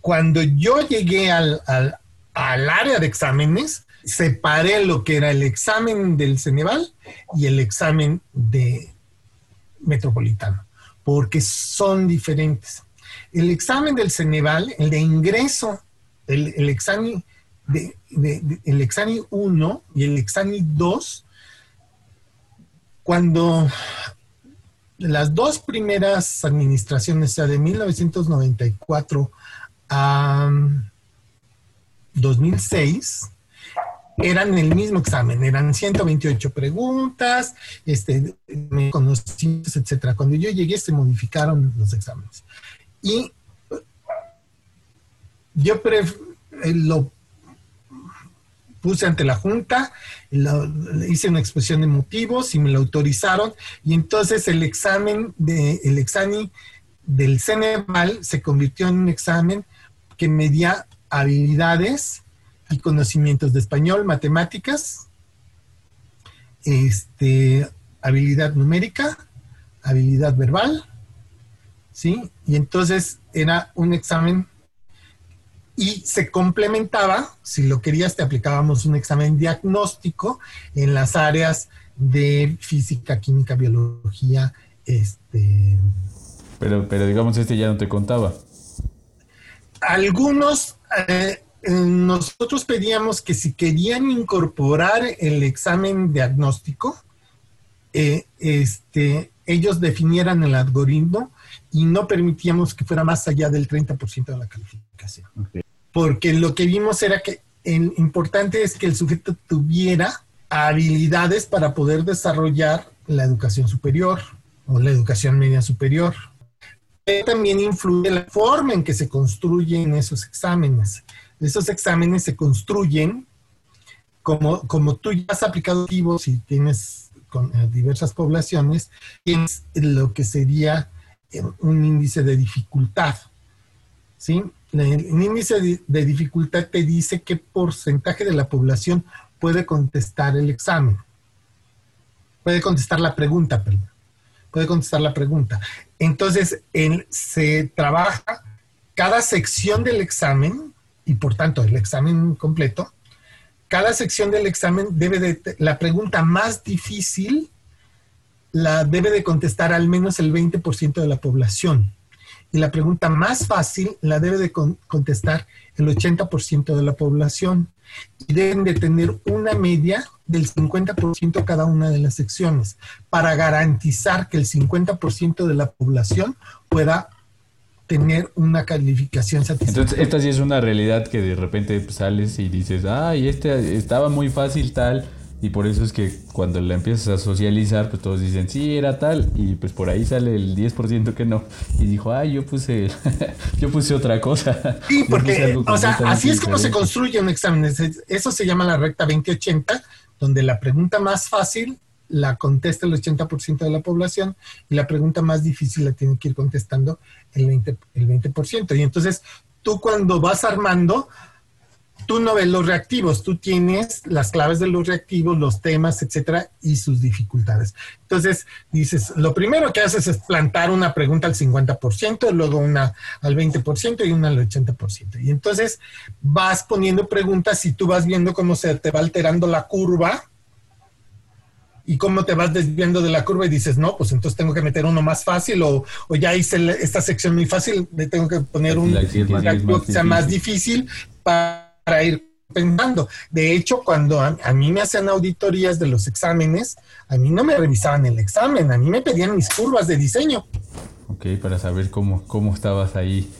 cuando yo llegué al, al, al, área de exámenes, separé lo que era el examen del Ceneval y el examen de metropolitano, porque son diferentes. El examen del Ceneval, el de ingreso, el, el examen el examen 1 y el examen 2, cuando las dos primeras administraciones, o sea, de 1994 a 2006, eran el mismo examen, eran 128 preguntas, este, conocimientos, etcétera. Cuando yo llegué se modificaron los exámenes. Y yo eh, lo puse ante la Junta, hice una exposición de motivos y me lo autorizaron. Y entonces el examen de, el examen del Ceneval se convirtió en un examen que medía habilidades y conocimientos de español, matemáticas, este, habilidad numérica, habilidad verbal, ¿sí? Y entonces era un examen y se complementaba, si lo querías, te aplicábamos un examen diagnóstico en las áreas de física, química, biología, este... Pero, pero digamos, este ya no te contaba. Algunos, eh, nosotros pedíamos que si querían incorporar el examen diagnóstico, eh, este, ellos definieran el algoritmo y no permitíamos que fuera más allá del 30% de la calificación porque lo que vimos era que el importante es que el sujeto tuviera habilidades para poder desarrollar la educación superior o la educación media superior. También influye la forma en que se construyen esos exámenes. Esos exámenes se construyen como, como tú ya has aplicado activos y tienes con eh, diversas poblaciones, tienes lo que sería eh, un índice de dificultad. ¿sí? El índice de dificultad te dice qué porcentaje de la población puede contestar el examen. Puede contestar la pregunta, perdón. Puede contestar la pregunta. Entonces, se trabaja cada sección del examen, y por tanto el examen completo, cada sección del examen debe de, la pregunta más difícil la debe de contestar al menos el 20% de la población y la pregunta más fácil la debe de contestar el 80% de la población y deben de tener una media del 50% cada una de las secciones para garantizar que el 50% de la población pueda tener una calificación satisfactoria. Entonces, esta sí es una realidad que de repente sales y dices, ay, este estaba muy fácil tal, y por eso es que cuando la empiezas a socializar, pues todos dicen, sí, era tal. Y pues por ahí sale el 10% que no. Y dijo, ay, yo puse, yo puse otra cosa. Sí, porque, o sea, así es como se construye un examen. Eso se llama la recta 2080, donde la pregunta más fácil la contesta el 80% de la población y la pregunta más difícil la tiene que ir contestando el 20%. El 20%. Y entonces tú cuando vas armando, tú no ves los reactivos, tú tienes las claves de los reactivos, los temas, etcétera, y sus dificultades. Entonces, dices, lo primero que haces es plantar una pregunta al 50%, luego una al 20% y una al 80%. Y entonces vas poniendo preguntas y tú vas viendo cómo se te va alterando la curva y cómo te vas desviando de la curva y dices, no, pues entonces tengo que meter uno más fácil o, ya hice esta sección muy fácil, le tengo que poner un reactivo que sea más difícil para para ir pensando. De hecho, cuando a, mí me hacían auditorías de los exámenes, a mí no me revisaban el examen, a mí me pedían mis curvas de diseño. Ok, para saber cómo, cómo estabas ahí.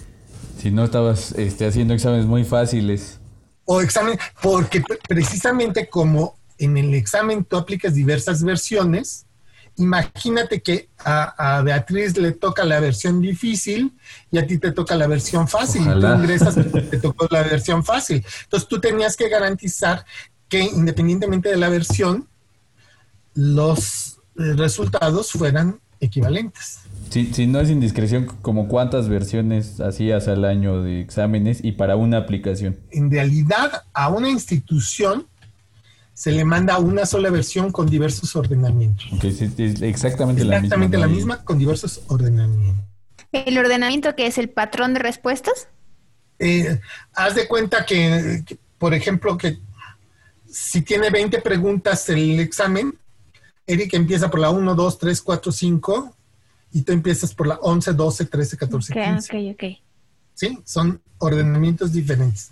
Si no estabas este, haciendo exámenes muy fáciles. O examen, porque precisamente como en el examen tú aplicas diversas versiones, imagínate que a, Beatriz le toca la versión difícil y a ti te toca la versión fácil. Y tú ingresas, te tocó la versión fácil. Entonces tú tenías que garantizar que independientemente de la versión, los eh, resultados fueran equivalentes. Si, si no es indiscreción, como cuántas versiones hacías al año de exámenes y para una aplicación. En realidad, a una institución se le manda una sola versión con diversos ordenamientos. Ok, sí, es exactamente, la misma. Exactamente la misma con diversos ordenamientos. ¿El ordenamiento que es el patrón de respuestas? Eh, haz de cuenta que, que, por ejemplo, que si tiene 20 preguntas el examen, Eric empieza por la 1, 2, 3, 4, 5 y tú empiezas por la 11, 12, 13, 14, Ok, 15. ok, ok. ¿sí? Son ordenamientos diferentes.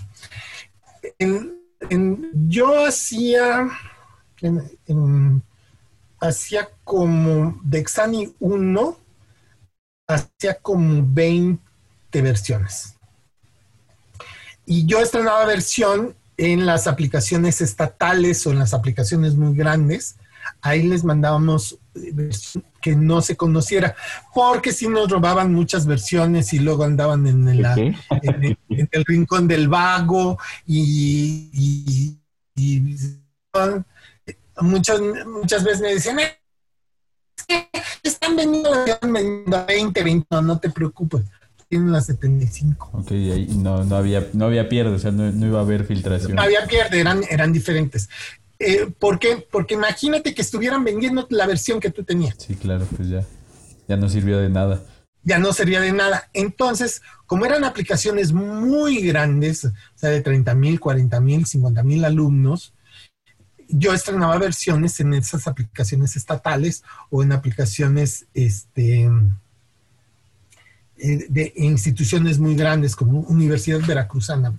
En- yo hacía, hacía como de Exani 1, hacía como 20 versiones. Y yo estrenaba versión en las aplicaciones estatales o en las aplicaciones muy grandes. Ahí les mandábamos que no se conociera, porque si nos robaban muchas versiones y luego andaban en, la- ¿Qué? en el, en el rincón del vago y, y- y- muchas, muchas veces me decían, "Eh, es que están vendiendo, están vendiendo 20, 20, no, no te preocupes, tienen las 75. Ok, ahí no, no había, no había pierde, o sea, no, no iba a haber filtración. No había pierde, eran, eran diferentes. Eh, ¿Por qué? Porque imagínate que estuvieran vendiendo la versión que tú tenías. Sí, claro, pues ya, ya no sirvió de nada. ya no servía de nada. Entonces, como eran aplicaciones muy grandes, o sea, de 30 mil, 40 mil, 50 mil alumnos, yo estrenaba versiones en esas aplicaciones estatales o en aplicaciones este, eh, de instituciones muy grandes como Universidad Veracruzana.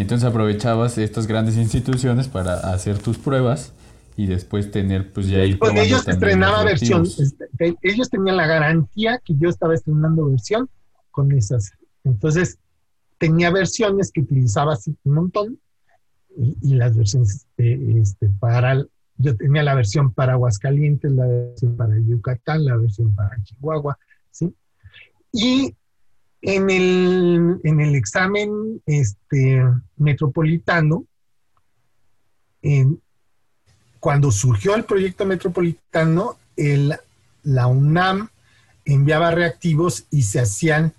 Y entonces aprovechabas estas grandes instituciones para hacer tus pruebas y después tener, pues ya ir probando ellos estrenaba versión, este, ellos tenían la garantía que yo estaba estrenando versión con esas. Entonces, tenía versiones que utilizaba así un montón y, y las versiones este, este, para, yo tenía la versión para Aguascalientes, la versión para Yucatán, la versión para Chihuahua, ¿sí? Y en el, en el examen este, metropolitano, en, cuando surgió el proyecto metropolitano, el, la UNAM enviaba reactivos y se hacían,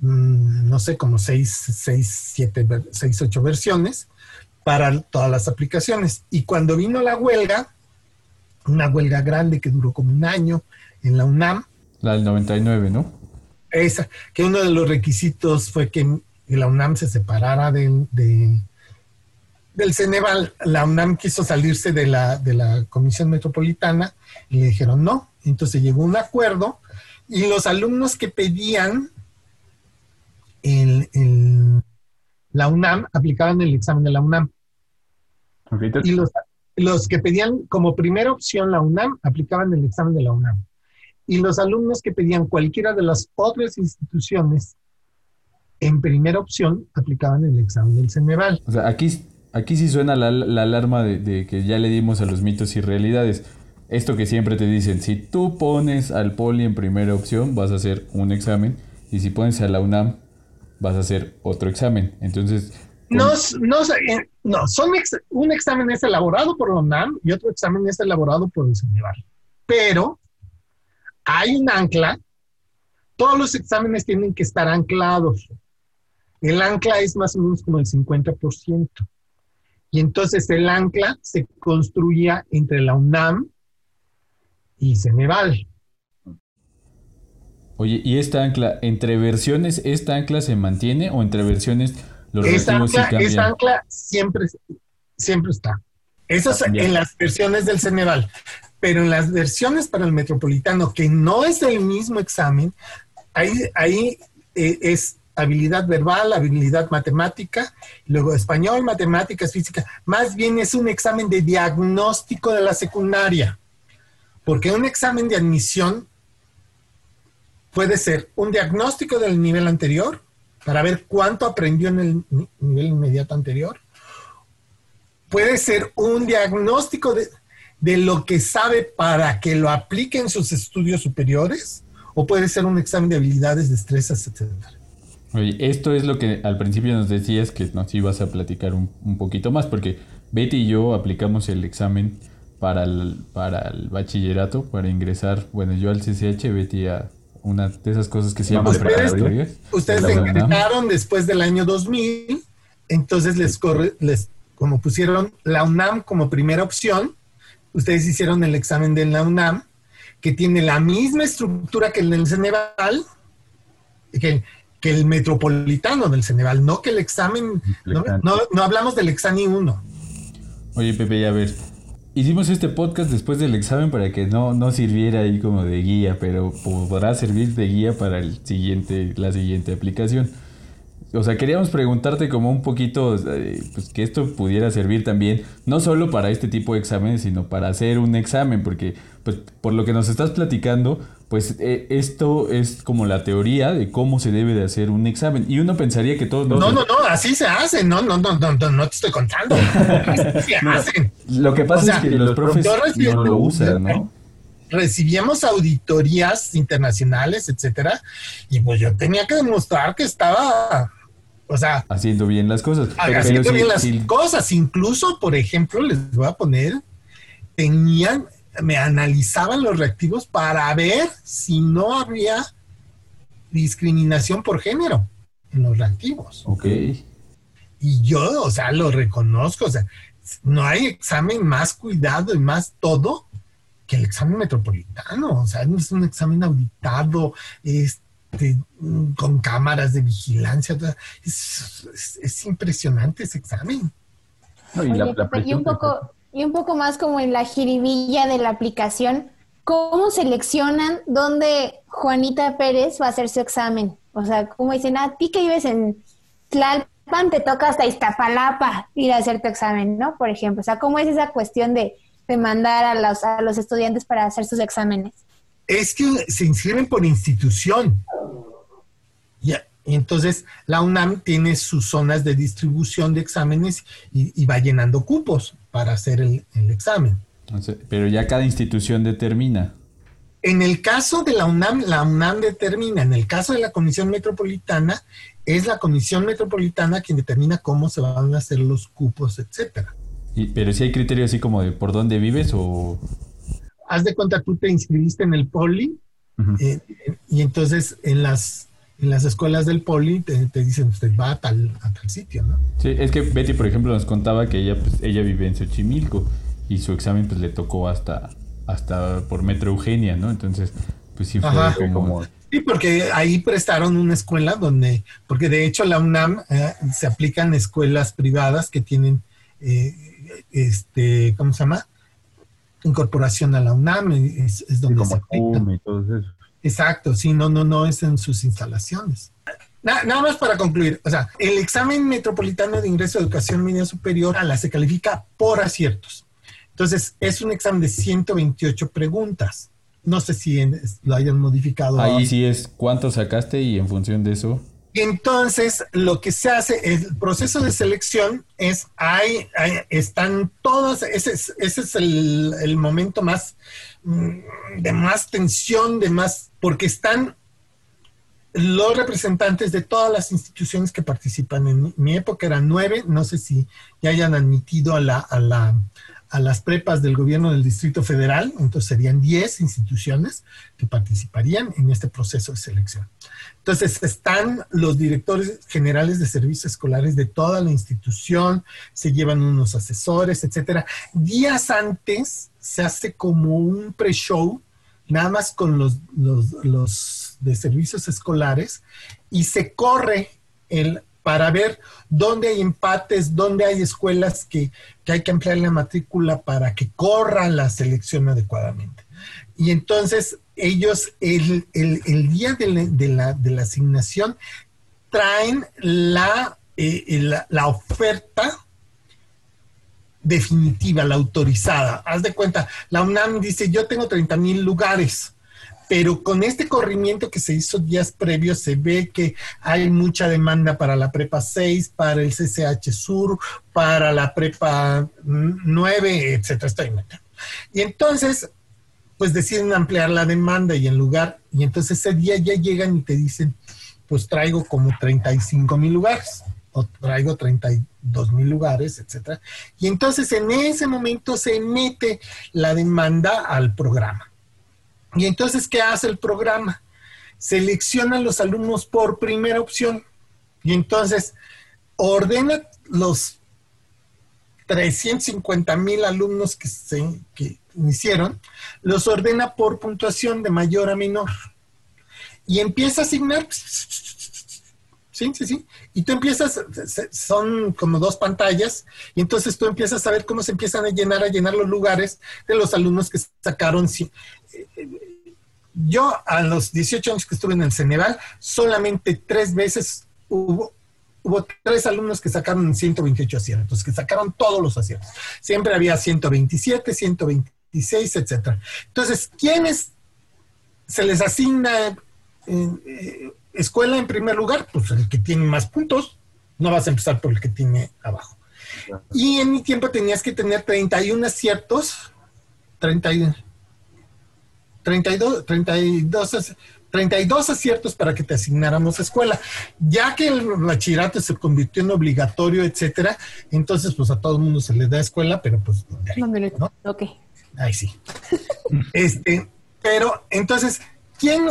mmm, no sé, como seis, seis, siete, seis, ocho versiones para todas las aplicaciones. Y cuando vino la huelga, una huelga grande que duró como un año en la UNAM. La del 99, ¿no? Esa, que uno de los requisitos fue que la UNAM se separara de, de del Ceneval, la UNAM quiso salirse de la, de la Comisión Metropolitana y le dijeron no. Entonces llegó un acuerdo y los alumnos que pedían el, el, la UNAM aplicaban el examen de la UNAM. Y los, los que pedían como primera opción la UNAM aplicaban el examen de la UNAM. Y los alumnos que pedían cualquiera de las otras instituciones en primera opción aplicaban el examen del Ceneval. O sea, aquí Aquí sí suena la, la alarma de, de, que ya le dimos a los mitos y realidades. Esto que siempre te dicen, si tú pones al poli en primera opción, vas a hacer un examen, y si pones a la UNAM, vas a hacer otro examen. Entonces... Con... No, no, no son ex, un examen es elaborado por la UNAM y otro examen es elaborado por el Ceneval. Pero hay un ancla, todos los exámenes tienen que estar anclados. El ancla es más o menos como el 50%. Y entonces el ancla se construía entre la UNAM y Ceneval. Oye, ¿y esta ancla, entre versiones, esta ancla se mantiene o entre versiones los esa ancla, sí cambian? Esa ancla siempre, siempre está. Eso es en las versiones del Ceneval. Pero en las versiones para el metropolitano, que no es el mismo examen, ahí, ahí eh, es habilidad verbal, habilidad matemática, luego español, matemáticas, física. Más bien es un examen de diagnóstico de la secundaria, porque un examen de admisión puede ser un diagnóstico del nivel anterior, para ver cuánto aprendió en el nivel inmediato anterior. Puede ser un diagnóstico de, de lo que sabe para que lo aplique en sus estudios superiores, o puede ser un examen de habilidades, destrezas, etcétera. Oye, esto es lo que al principio nos decías que nos ibas a platicar un, un, poquito más, porque Betty y yo aplicamos el examen para el, para el bachillerato, para ingresar, bueno, yo al CCH, Betty a una de esas cosas que se llama Ustedes, ustedes se ingresaron después del año 2000, entonces les corre, les como pusieron la UNAM como primera opción, ustedes hicieron el examen de la UNAM, que tiene la misma estructura que el del Ceneval, que, que el metropolitano del Ceneval, no que el examen, no, no, hablamos del examen 1. Oye, Pepe, ya ver, hicimos este podcast después del examen para que no, no sirviera ahí como de guía, pero podrá servir de guía para el siguiente, la siguiente aplicación. O sea, queríamos preguntarte como un poquito, eh, pues que esto pudiera servir también, no solo para este tipo de exámenes, sino para hacer un examen, porque pues por lo que nos estás platicando, pues eh, esto es como la teoría de cómo se debe de hacer un examen. Y uno pensaría que todos... No, no, no, así se hace, no, no, no, no, no, no te estoy contando. Así se hacen. Lo que pasa es que los profes no lo usan, ¿no? recibíamos auditorías internacionales, etcétera, y pues yo tenía que demostrar que estaba o sea, haciendo bien las cosas. Haciendo bien las cosas. Incluso, por ejemplo, les voy a poner, tenían, me analizaban los reactivos para ver si no había discriminación por género en los reactivos. Ok. Y yo, o sea, lo reconozco. O sea, no hay examen más cuidado y más todo que el examen metropolitano. O sea, es un examen auditado, este este, con cámaras de vigilancia. Es, impresionante ese examen. y, un poco, y un poco más como en la jiribilla de la aplicación, ¿cómo seleccionan dónde Juanita Pérez va a hacer su examen? O sea, ¿cómo dicen, a ti que vives en Tlalpan, te toca hasta Iztapalapa ir a hacer tu examen, ¿no? Por ejemplo, o sea, ¿cómo es esa cuestión de, de mandar a los, a los estudiantes para hacer sus exámenes? es que se inscriben por institución. Entonces la UNAM tiene sus zonas de distribución de exámenes y, va llenando cupos para hacer el, examen. Pero ya cada institución determina. En el caso de la UNAM, la UNAM determina. En el caso de la Comisión Metropolitana, es la Comisión Metropolitana quien determina cómo se van a hacer los cupos, etcétera. pero si hay criterios así como de por dónde vives o haz de cuenta, tú te inscribiste en el poli eh, y entonces en las, en las escuelas del poli te, dicen, usted va a tal, a tal sitio, ¿no? Sí, es que Betty, por ejemplo, nos contaba que ella, pues, ella vive en Xochimilco y su examen pues le tocó hasta, hasta por Metro Eugenia, ¿no? Entonces, pues sí fue como... Sí, porque ahí prestaron una escuela donde, porque de hecho la UNAM eh, se aplican escuelas privadas que tienen, eh, este, ¿cómo se llama? incorporación a la UNAM, es, donde se Exacto, sí, no, no, no es en sus instalaciones. nada más para concluir, o sea, el examen metropolitano de ingreso a educación media superior a la se califica por aciertos. Entonces, es un examen de 128 preguntas. No sé si lo hayan modificado. Ahí sí es cuánto sacaste y en función de eso. Entonces, lo que se hace, el proceso de selección es, hay, están todos, ese es, ese es el, el, momento más, mm, de más tensión, de más, porque están los representantes de todas las instituciones que participan. En mi época eran nueve, no sé si ya hayan admitido a la, a la, a las prepas del gobierno del Distrito Federal, entonces serían 10 instituciones que participarían en este proceso de selección. Entonces están los directores generales de servicios escolares de toda la institución, se llevan unos asesores, etcétera. Días antes se hace como un pre-show, nada más con los, los, los de servicios escolares, y se corre el para ver dónde hay empates, dónde hay escuelas que, hay que ampliar la matrícula para que corra la selección adecuadamente. Y entonces ellos el, día de la, asignación traen la, eh, la, la, oferta definitiva, la autorizada. Haz de cuenta, la UNAM dice, yo tengo 30 mil lugares pero con este corrimiento que se hizo días previos se ve que hay mucha demanda para la prepa 6, para el CCH Sur, para la prepa 9, etcétera. Estoy Y entonces, pues deciden ampliar la demanda y en lugar, y entonces ese día ya llegan y te dicen, pues traigo como 35 mil lugares. o traigo 32 mil lugares, etcétera. Y entonces en ese momento se mete la demanda al programa. Y entonces, ¿qué hace el programa? Selecciona a los alumnos por primera opción y entonces ordena los 350 mil alumnos que se que hicieron, los ordena por puntuación de mayor a menor. Y empieza a asignar. Sí, sí, sí. Y tú empiezas, son como dos pantallas, y entonces tú empiezas a ver cómo se empiezan a llenar, a llenar los lugares de los alumnos que sacaron. Yo a los 18 años que estuve en el Ceneval, solamente tres veces hubo hubo tres alumnos que sacaron 128 aciertos, que sacaron todos los aciertos. Siempre había 127, 126, etcétera. Entonces, ¿quiénes se les asigna eh, escuela en primer lugar? Pues el que tiene más puntos. No vas a empezar por el que tiene abajo. Y en mi tiempo tenías que tener 31 aciertos, 31, 32, 32 32 aciertos para que te asignáramos escuela. Ya que el bachillerato se convirtió en obligatorio, etcétera, entonces pues a todo el mundo se les da escuela, pero pues... ¿no? Ok. Ay, sí. este, pero entonces, ¿quién,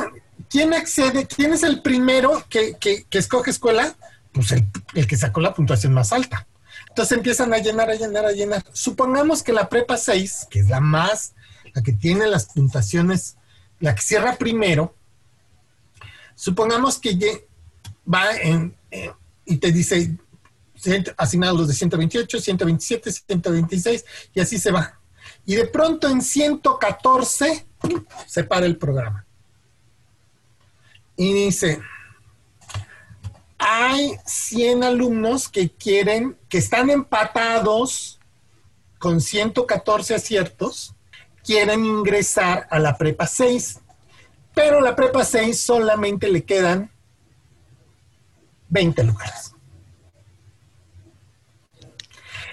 ¿quién accede? ¿Quién es el primero que, que, escoge escuela? Pues el, el que sacó la puntuación más alta. Entonces empiezan a llenar, a llenar, a llenar. Supongamos que la prepa 6, que es la más, la que tiene las puntuaciones, la que cierra primero, Supongamos que va en, eh, y te dice asignados los de 128, 127, 126 y así se va. Y de pronto en 114 se para el programa. Y dice, hay 100 alumnos que quieren, que están empatados con 114 aciertos, quieren ingresar a la prepa 6. Pero la prepa 6 solamente le quedan 20 lugares.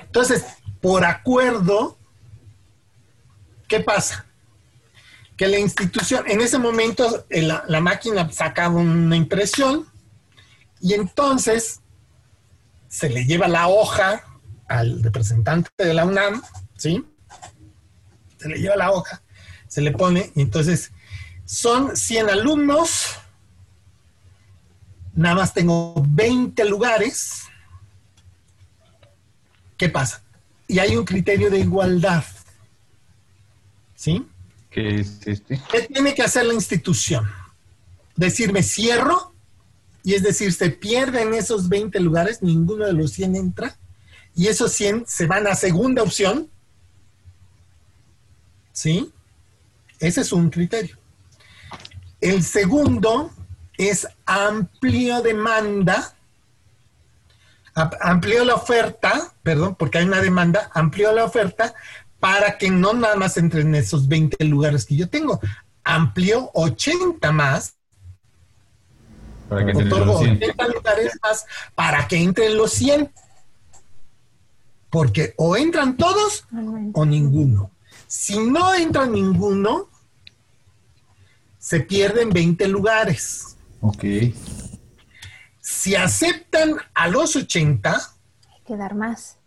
Entonces, por acuerdo, ¿qué pasa? Que la institución, en ese momento la, la máquina sacaba una impresión y entonces se le lleva la hoja al representante de la UNAM, ¿sí? Se le lleva la hoja, se le pone y entonces son 100 alumnos, nada más tengo 20 lugares. ¿Qué pasa? Y hay un criterio de igualdad. ¿Sí? ¿Qué es este? ¿Qué tiene que hacer la institución? Decirme cierro, y es decir, se pierden esos 20 lugares, ninguno de los 100 entra, y esos 100 se van a segunda opción. ¿Sí? Ese es un criterio. El segundo es amplio demanda, amplió la oferta, perdón, porque hay una demanda, amplió la oferta para que no nada más entren esos 20 lugares que yo tengo, amplió 80 más. Para que entren los 100. 80 lugares más para que entren los 100. Porque o entran todos o ninguno. Si no entra ninguno, se pierden 20 lugares. Ok. Si aceptan a los 80, hay que dar más.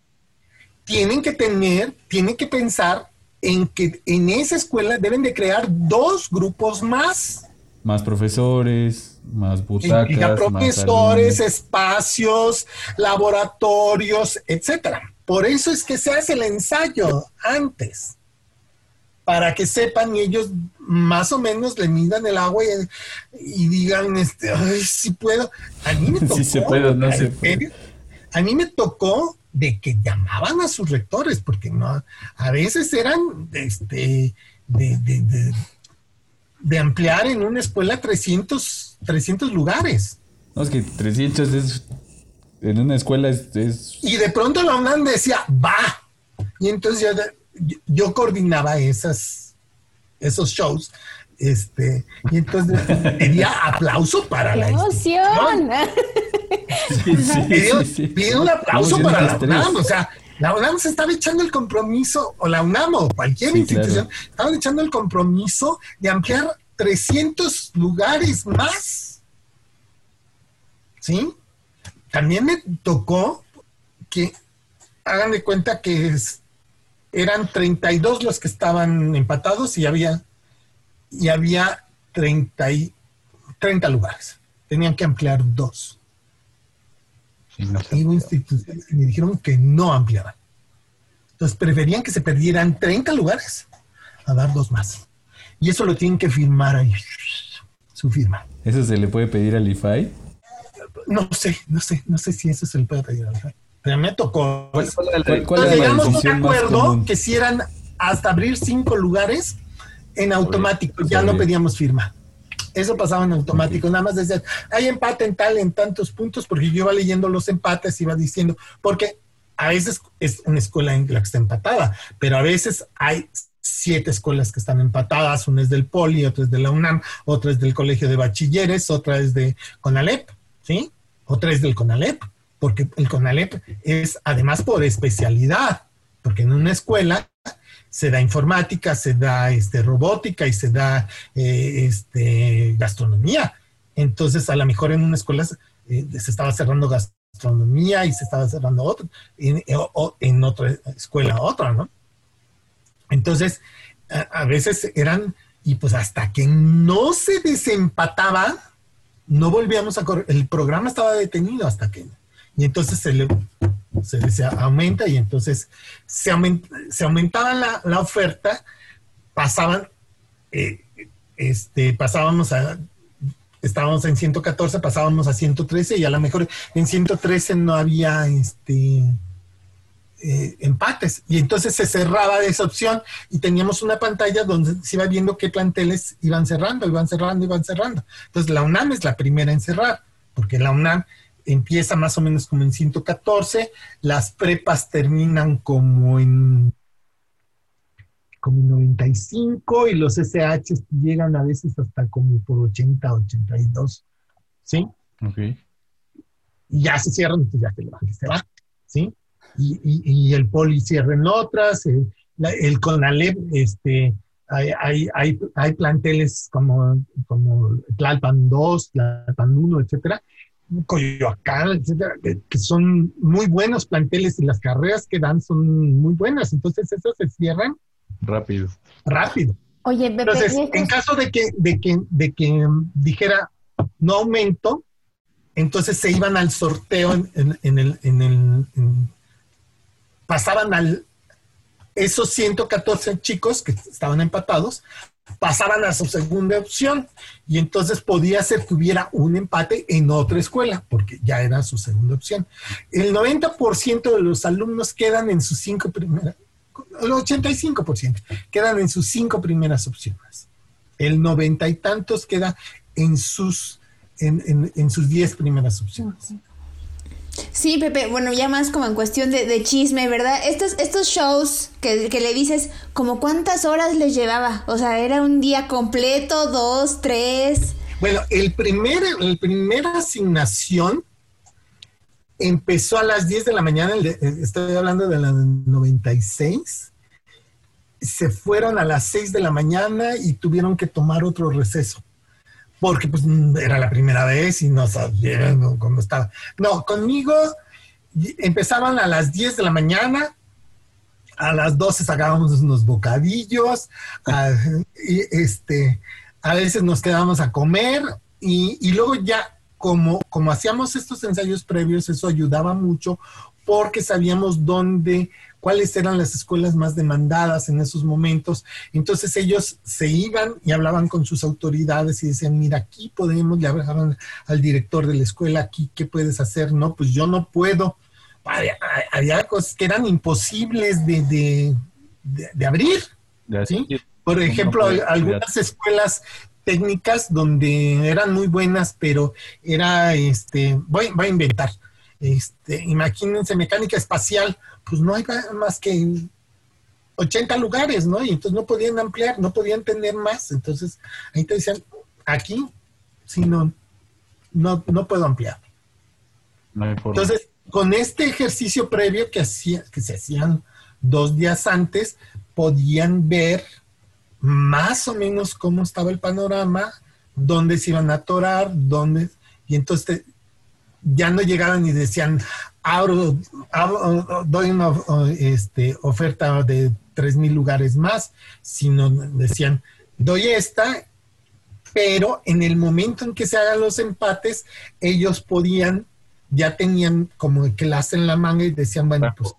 Tienen que tener, tienen que pensar en que en esa escuela deben de crear dos grupos más. Más profesores, más butacas. profesores, espacios, laboratorios, etcétera. Por eso es que se hace el ensayo antes para que sepan y ellos más o menos le midan el agua y, digan, este, ay, si puedo. A mí me tocó. se puede, no se puede. A mí me tocó de que llamaban a sus rectores, porque no, a veces eran este, de, de, ampliar en una escuela 300, 300 lugares. No, es que 300 es, en una escuela es, Y de pronto la UNAM decía, va. Y entonces yo yo, coordinaba esas, esos shows. Este, y entonces pedía aplauso para la emoción! Pidió, un aplauso para la UNAM, o sea, la UNAM se estaba echando el compromiso, o la UNAM o cualquier institución, estaba echando el compromiso de ampliar 300 lugares más. ¿Sí? también me tocó que hagan de cuenta que es, eran 32 los que estaban empatados y había, y había 30, y, 30 lugares. Tenían que ampliar dos. Sí, no sé. Y hubo instituciones que me dijeron que no ampliaran. Entonces preferían que se perdieran 30 lugares a dar dos más. Y eso lo tienen que firmar ahí. Su firma. ¿Eso se le puede pedir al IFAI? No sé, no sé, no sé si eso se le puede pedir al IFAI. Me tocó. ¿Cuál, cuál era la- Nos cuál era la llegamos a un acuerdo que si eran hasta abrir cinco lugares en automático, ya no pedíamos firma. Eso pasaba en automático, nada más decían, hay empate en tal, en tantos puntos, porque yo iba leyendo los empates, iba diciendo, porque a veces es una escuela en la que está empatada, pero a veces hay siete escuelas que están empatadas, una es del Poli, otra es de la UNAM, otra es del Colegio de Bachilleres, otra es de CONALEP, ¿sí? Otra es del CONALEP, porque el CONALEP es además por especialidad, porque en una escuela se da informática, se da este, robótica y se da eh, este, gastronomía. Entonces, a lo mejor en una escuela eh, se estaba cerrando gastronomía y se estaba cerrando otra, en, o en otra escuela otra, ¿no? Entonces, a, a veces eran, y pues hasta que no se desempataba, no volvíamos a correr. El programa estaba detenido hasta que. Y entonces se le se, aumenta y entonces se, aument- se aumentaba la, la oferta, pasaban, eh, este, pasábamos a, estábamos en 114, pasábamos a 113 y a lo mejor en 113 no había este, eh, empates. Y entonces se cerraba esa opción y teníamos una pantalla donde se iba viendo qué planteles iban cerrando, iban cerrando, iban cerrando. Entonces la UNAM es la primera en cerrar, porque la UNAM empieza más o menos como en 114, las prepas terminan como en como en 95 y los SH llegan a veces hasta como por 80, 82, ¿sí? Ok. y ya se cierran, entonces ya que se va, ¿sí? Y, y- y el poli cierra en otras, el, el CONALEP, este, hay, hay, hay, hay planteles como, como Tlalpan 2, Tlalpan 1, etcétera, Coyoacán, etcétera, que, que son muy buenos planteles y las carreras que dan son muy buenas, entonces esos se cierran Rápido. rápido. Oye, Pepe, Entonces, ¿y estos- en caso de que, de que, de que mm, dijera no aumento, entonces se iban al sorteo en, en- en el, en el- en- pasaban al esos 114 chicos que estaban empatados, pasaban a su segunda opción y entonces podía ser que hubiera un empate en otra escuela, porque ya era su segunda opción. El 90% de los alumnos quedan en sus cinco primeras, el 85% quedan en sus cinco primeras opciones. El noventa y tantos queda en sus, en, en- en sus diez primeras opciones. Sí, Pepe, bueno, ya más como en cuestión de, chisme, ¿verdad? Estos, estos shows que, le dices, como cuántas horas les llevaba? O sea, ¿era un día completo, dos, tres? Bueno, el primer, el primera asignación empezó a las 10 de la mañana, eh, estoy hablando de la 96. Se fueron a las 6 de la mañana y tuvieron que tomar otro receso. Porque pues mm, era la primera vez y no sabían cómo estaba. No, conmigo empezaban a las 10 de la mañana, a las 12 sacábamos unos bocadillos, a, y, este, a veces nos quedábamos a comer y, y luego ya, como, como hacíamos estos ensayos previos, eso ayudaba mucho porque sabíamos dónde, cuáles eran las escuelas más demandadas en esos momentos. Entonces ellos se iban y hablaban con sus autoridades y decían, mira, aquí podemos, le hablaban al director de la escuela, aquí, ¿qué puedes hacer? No, pues yo no puedo. Había, había cosas que eran imposibles de, de, de- de abrir. ¿sí? Por ejemplo, algunas escuelas técnicas donde eran muy buenas, pero era, este, voy, voy a inventar, este, imagínense mecánica espacial, pues no hay más que 80 lugares, ¿no? Y entonces no podían ampliar, no podían tener más, entonces ahí te decían, aquí, sí, no, no, no puedo ampliar. No hay forma. Entonces, con este ejercicio previo que, hacía, que se hacían dos días antes, podían ver más o menos cómo estaba el panorama, dónde se iban a atorar, dónde... Y entonces te- ya no llegaban y decían, abro, abro- doy una este, oferta de tres mil lugares más, sino decían, doy esta, pero en el momento en que se hagan los empates, ellos podían, ya tenían como que la en la manga y decían, bueno, pues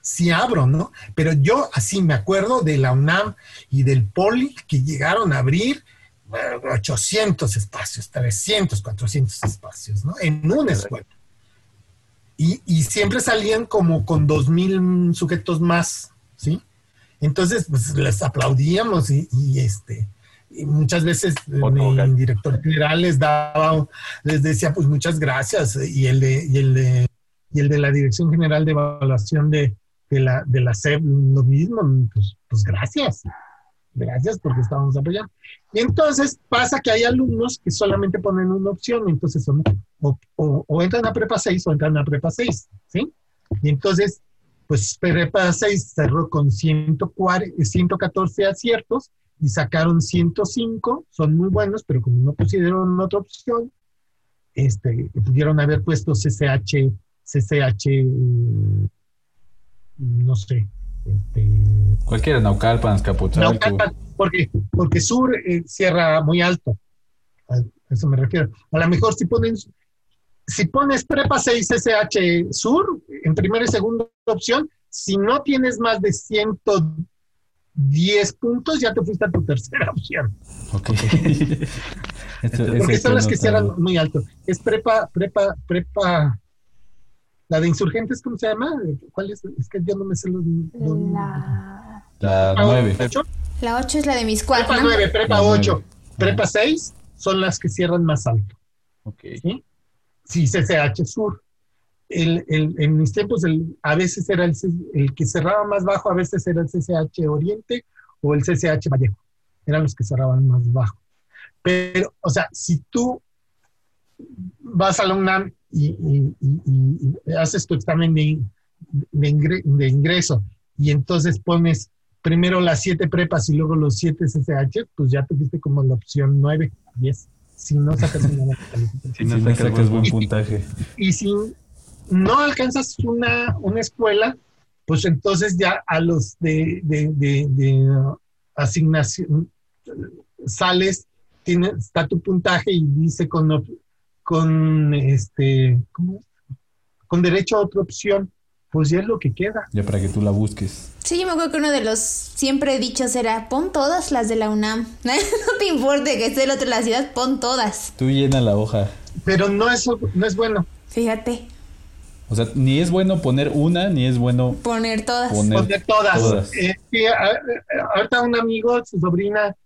sí abro, ¿no? Pero yo así me acuerdo de la UNAM y del Poli que llegaron a abrir 800 espacios, 300, 400 espacios, ¿no? En una escuela. Y, y siempre salían como con 2.000 sujetos más, ¿sí? Entonces, pues les aplaudíamos y, y, este... Y muchas veces mi director general les daba, les decía, pues muchas gracias. Y el de, y el de, y el de la Dirección General de Evaluación de, de la, de la SEP, lo mismo, pues, pues gracias. Gracias porque estábamos apoyando. Y entonces pasa que hay alumnos que solamente ponen una opción, entonces son o, entran a prepa 6 o entran a prepa 6, ¿sí? Y entonces, pues prepa 6 cerró con 140, 114 aciertos y sacaron 105, son muy buenos, pero como no pusieron otra opción, este, pudieron haber puesto CCH, CCH, no sé, este, Cualquiera, Naucalpan, Azcapotzalco. Naucalpan, porque, porque sur eh, cierra muy alto. A eso me refiero. A lo mejor si ponen, si pones prepa 6 SH sur, en primera y segunda opción, si no tienes más de 110 puntos, ya te fuiste a tu tercera opción. Ok. Esto- Porque ese son las que cierran muy alto. Es prepa, prepa, prepa. La de insurgentes, ¿cómo se llama? ¿Cuál es? Es que yo no me sé los. los- La, La Ah, 9. ¿ocho? la 8 es la de mis cuatro. Prepa 9, prepa La 8, nueve. prepa 6 son las que cierran más alto. Ok. ¿sí? Sí, CCH Sur. El, el- en mis tiempos, el- a veces era el, el que cerraba más bajo, a veces era el CCH Oriente o el CCH Vallejo. Eran los que cerraban más bajo. Pero, o sea, si tú vas a la UNAM y, y- y- y- y haces tu examen de, de ingre- de ingreso y entonces pones primero las siete prepas y luego los siete CCH, pues ya tuviste como la opción 9, 10. Si no sacas una calificación. Si no sacas buen puntaje. Y si no alcanzas una, una escuela, pues entonces ya a los de, de, de- de, asignación sales, tiene, está tu puntaje y dice con, con este, ¿cómo es? Con derecho a otra opción, pues ya es lo que queda. Ya para que tú la busques. Sí, yo me acuerdo que uno de los siempre dichos era, pon todas las de la UNAM. no te importe que esté el otro de la ciudad, pon todas. Tú llena la hoja. Pero no es, no es bueno. Fíjate, O sea, ni es bueno poner una, ni es bueno poner todas. poner Poner todas. todas. Eh, sí, a- a- ahorita un amigo, su sobrina,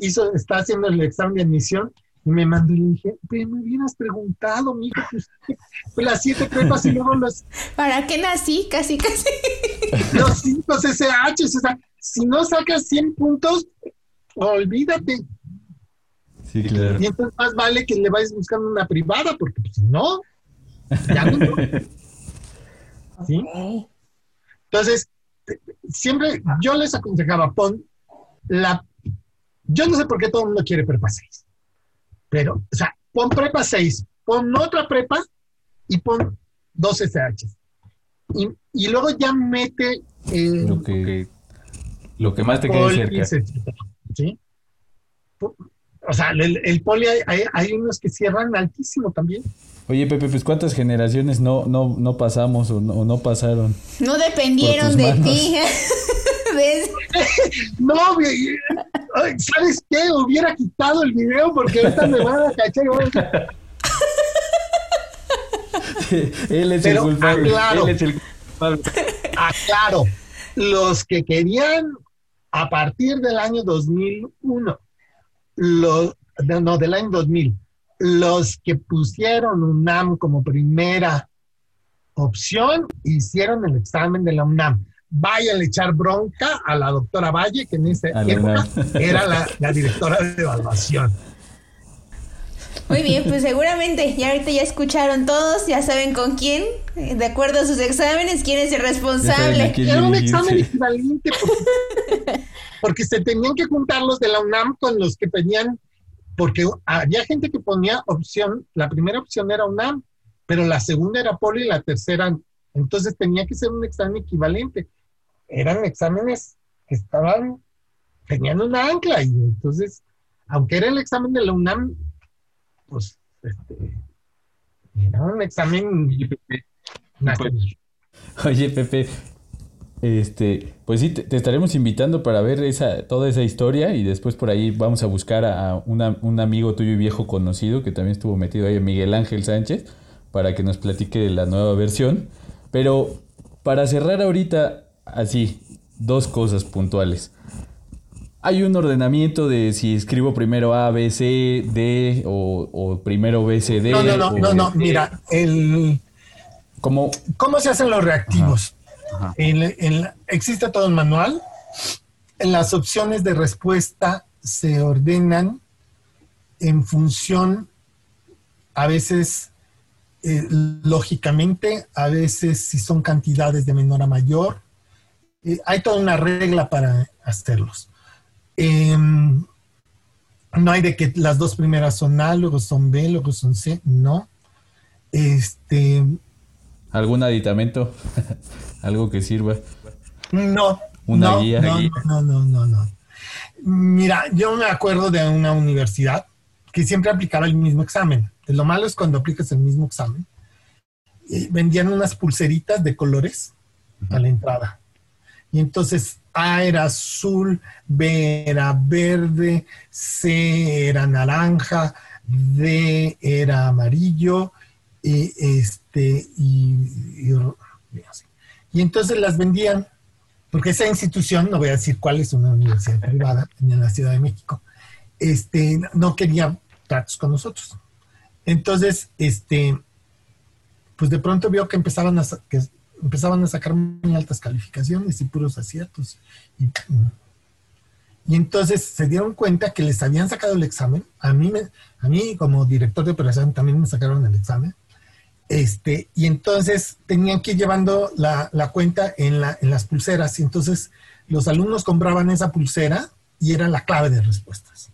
hizo, está haciendo el examen de admisión y me mandó y le dije, pero me hubieras preguntado, mijo, pues, pues, las siete prepas y luego los, ¿Para qué nací? Casi, casi. los cinco CCH. O sea, si no sacas 100 puntos, olvídate. Sí, claro. Y entonces más vale que le vayas buscando una privada, porque pues, si no, ya no. ¿Sí? Entonces, te- siempre yo les aconsejaba, pon la... Yo no sé por qué todo el mundo quiere prepa 6, pero, o sea, pon prepa 6, pon otra prepa y pon dos SH. Y, y luego ya mete... eh, Lo que, lo que más te quede cerca. etcétera, ¿sí? O sea, el, el poli hay, hay- hay unos que cierran altísimo también. Oye, Pepe, pues ¿cuántas generaciones no, no, no pasamos o no, o no pasaron? No dependieron de manos. ti. ¿Ves? No, ¿sabes qué? Hubiera quitado el video porque ahorita me van a cachar. y van a- Él es Pero, el culpable. ah, claro. Él es el culpable. Ah, claro, los que querían a partir del año 2001, los, no, no, del año 2000, los que pusieron UNAM como primera opción, hicieron el examen de la UNAM. Vayan a echar bronca a la doctora Valle, que en esa época era la, la directora de evaluación. Muy bien, pues seguramente ya ahorita ya escucharon todos, ya saben con quién, eh, de acuerdo a sus exámenes, quién es el responsable. Era un examen equivalente porque, porque se tenían que juntar los de la UNAM con los que pedían, porque había gente que ponía opción, la primera opción era UNAM, pero la segunda era poli y la tercera, entonces tenía que ser un examen equivalente. Eran exámenes que estaban, tenían una ancla y entonces, aunque era el examen de la UNAM, pues, este, era un examen... Oye, Pepe, este, pues sí, te, estaremos invitando para ver esa, toda esa historia y después por ahí vamos a buscar a, un amigo tuyo y viejo conocido que también estuvo metido ahí, Miguel Ángel Sánchez, para que nos platique la nueva versión. Pero para cerrar ahorita, así, dos cosas puntuales. Hay un ordenamiento de si escribo primero A, B, C, D o, primero B, C, D. No, no, no, no, no, mira, el... ¿Cómo? ¿Cómo se hacen los reactivos? existe todo el manual. Las opciones de respuesta se ordenan en función, a veces eh, lógicamente, a veces si son cantidades de menor a mayor. Eh, hay toda una regla para hacerlos. Em, no hay de que las dos primeras son A, luego son B, luego son C, no. Este, ¿Algún aditamento? ¿Algo que sirva? No. ¿Una guía? No, no, no, no, Mira, yo me acuerdo de una universidad que siempre aplicaba el mismo examen. Lo malo es cuando aplicas el mismo examen. vendían unas pulseritas de colores a la entrada. Y entonces A era azul, B era verde, C era naranja, D era amarillo, y este, y, y, entonces las vendían, porque esa institución, no voy a decir cuál es una universidad privada en la Ciudad de México, este, no quería tratos con nosotros. Entonces, este, pues de pronto vio que empezaban a, que empezaban a sacar muy altas calificaciones y puros aciertos. Y, y entonces se dieron cuenta que les habían sacado el examen. A mí, me, a mí como director de operación también me sacaron el examen. Este, y entonces tenían que ir llevando la, cuenta en, las pulseras. Y entonces los alumnos compraban esa pulsera y era la clave de respuestas.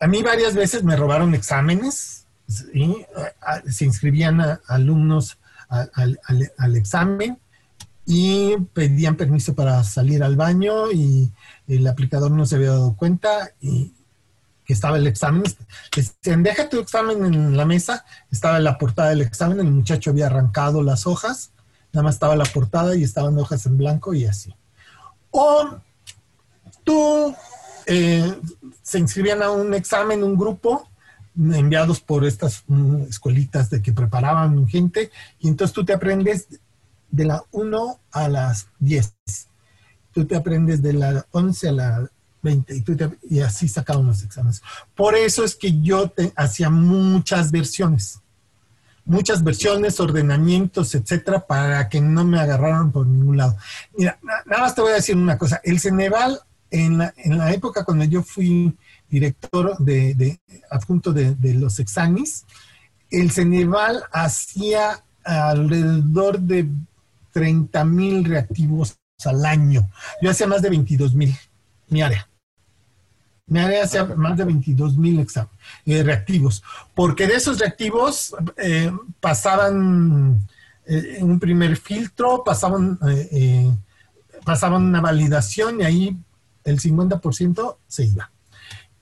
A mí varias veces me robaron exámenes, se inscribían alumnos al, examen y pedían permiso para salir al baño y el aplicador no se había dado cuenta y, que estaba el examen. Decían, deja tu examen en la mesa. Estaba en la portada del examen, el muchacho había arrancado las hojas, nada más estaba la portada y estaban hojas en blanco y así. O tú eh, se inscribían a un examen, un grupo, enviados por estas mm, escuelitas de que preparaban gente, y entonces tú te aprendes de la 1 a las 10. Tú te aprendes de la 11 a la 20 y, así sacaban los exámenes. Por eso es que yo te, hacía muchas versiones, muchas versiones, ordenamientos, etcétera, para que no me agarraran por ningún lado. Mira, nada más te voy a decir una cosa. El Ceneval, en en la época cuando yo fui director de, de adjunto de, de los examis, el Ceneval hacía alrededor de 30 mil reactivos al año. Yo hacía más de 22 mil, mi área me haré hacer más de 22 mil eh, reactivos, porque de esos reactivos eh, pasaban eh, un primer filtro, pasaban, pasaban una validación y ahí el 50% se iba.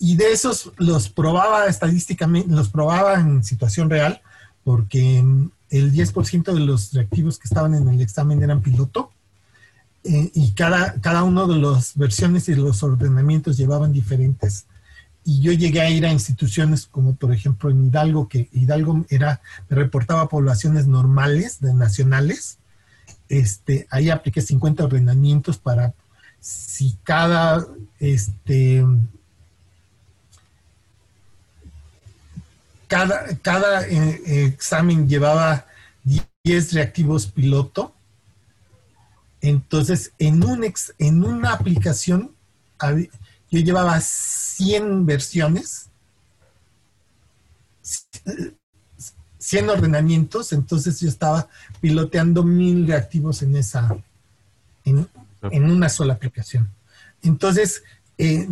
Y de esos los probaba estadísticamente, los probaba en situación real, porque el 10% de los reactivos que estaban en el examen eran piloto eh, y cada, cada uno de las versiones y los ordenamientos llevaban diferentes. Y yo llegué a ir a instituciones como por ejemplo en Hidalgo, que Hidalgo era, me reportaba poblaciones normales, de nacionales. Este, ahí apliqué 50 ordenamientos para si cada este, cada, cada eh, examen llevaba 10 reactivos piloto, entonces, en, un en una aplicación, yo llevaba 100 versiones, 100 ordenamientos, entonces yo estaba piloteando mil reactivos en esa, en, una sola aplicación. Entonces, eh,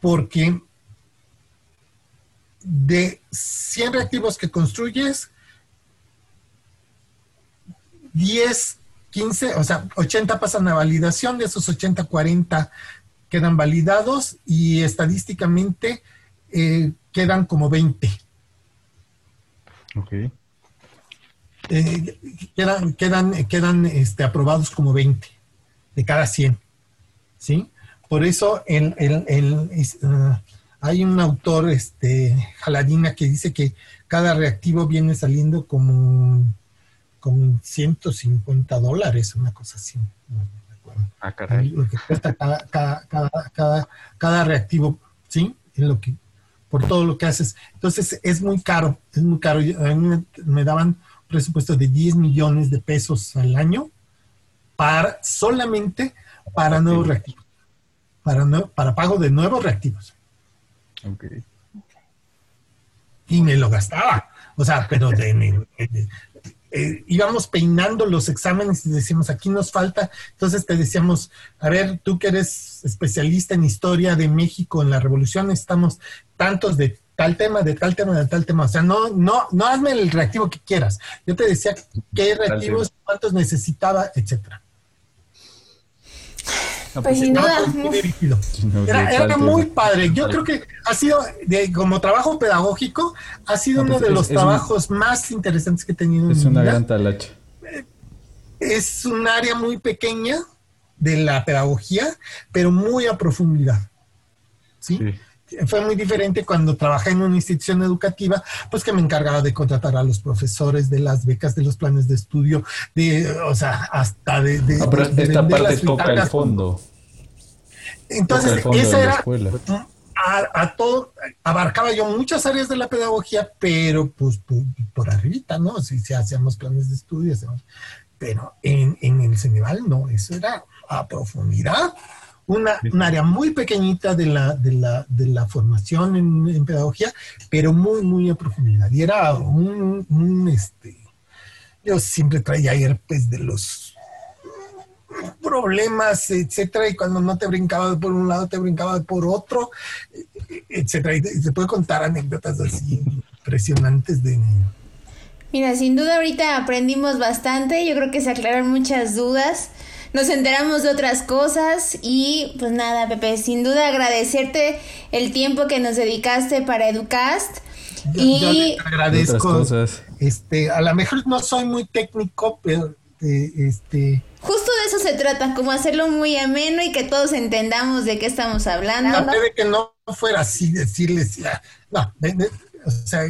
porque de 100 reactivos que construyes, 10, 15, o sea, 80 pasan a validación, de esos 80, 40 quedan validados y estadísticamente eh, quedan como 20. Ok. Eh, quedan quedan, quedan este, aprobados como 20 de cada 100. ¿Sí? Por eso el, el, el, uh, hay un autor, este, Jaladina, que dice que cada reactivo viene saliendo como, como 150 dólares, una cosa así. Ah, caray. Lo que cuesta cada, cada, cada, cada, cada reactivo, ¿sí? En lo que, por todo lo que haces. Entonces es muy caro, es muy caro. A mí me, me daban presupuesto de 10 millones de pesos al año para solamente para nuevos reactivos, para, no, para pago de nuevos reactivos. Y me lo gastaba, o sea, pero de, de, de, eh, íbamos peinando los exámenes y decíamos, aquí nos falta, entonces te decíamos, a ver, tú que eres especialista en historia de México, en la revolución, estamos tantos de tal tema, de tal tema, de tal tema. O sea, no, no, no hazme el reactivo que quieras. Yo te decía qué reactivos, cuántos necesitaba, etcétera. No, pues, pues no. Era, era, muy padre. Yo creo que ha sido, de, como trabajo pedagógico, ha sido No, uno pues, de es- los es trabajos más interesantes que he tenido en Es una vida. gran talacha. Es un área muy pequeña de la pedagogía, pero muy a profundidad. ¿sí? Fue muy diferente cuando trabajé en una institución educativa, pues que me encargaba de contratar a los profesores, de las becas, de los planes de estudio, de, o sea, hasta de... de- Ah, pero de esta parte toca el fondo. Entonces, toca el fondo esa era a, a todo, abarcaba yo muchas áreas de la pedagogía, pero pues por, por arribita, ¿no? Si, si hacíamos planes de estudio, hacíamos- pero en, en el Ceneval no, eso era a profundidad. Una, un área muy pequeñita de la, de la, de la formación en, en pedagogía, pero muy, muy a profundidad. Y era un, un, este, yo siempre traía herpes de los problemas, etcétera, y cuando no te brincaba por un lado, te brincaba por otro, etcétera. Y se puede contar anécdotas así impresionantes de Mira, sin duda ahorita aprendimos bastante, yo creo que se aclararon muchas dudas, nos enteramos de otras cosas y pues nada, Pepe, sin duda agradecerte el tiempo que nos dedicaste para Educast Yo, y yo les agradezco. Otras cosas. Este, a lo mejor no soy muy técnico, pero eh, este, justo de eso se trata, como hacerlo muy ameno y que todos entendamos de qué estamos hablando. traté de que no fuera así, decirles, ya, no, de- de- o sea,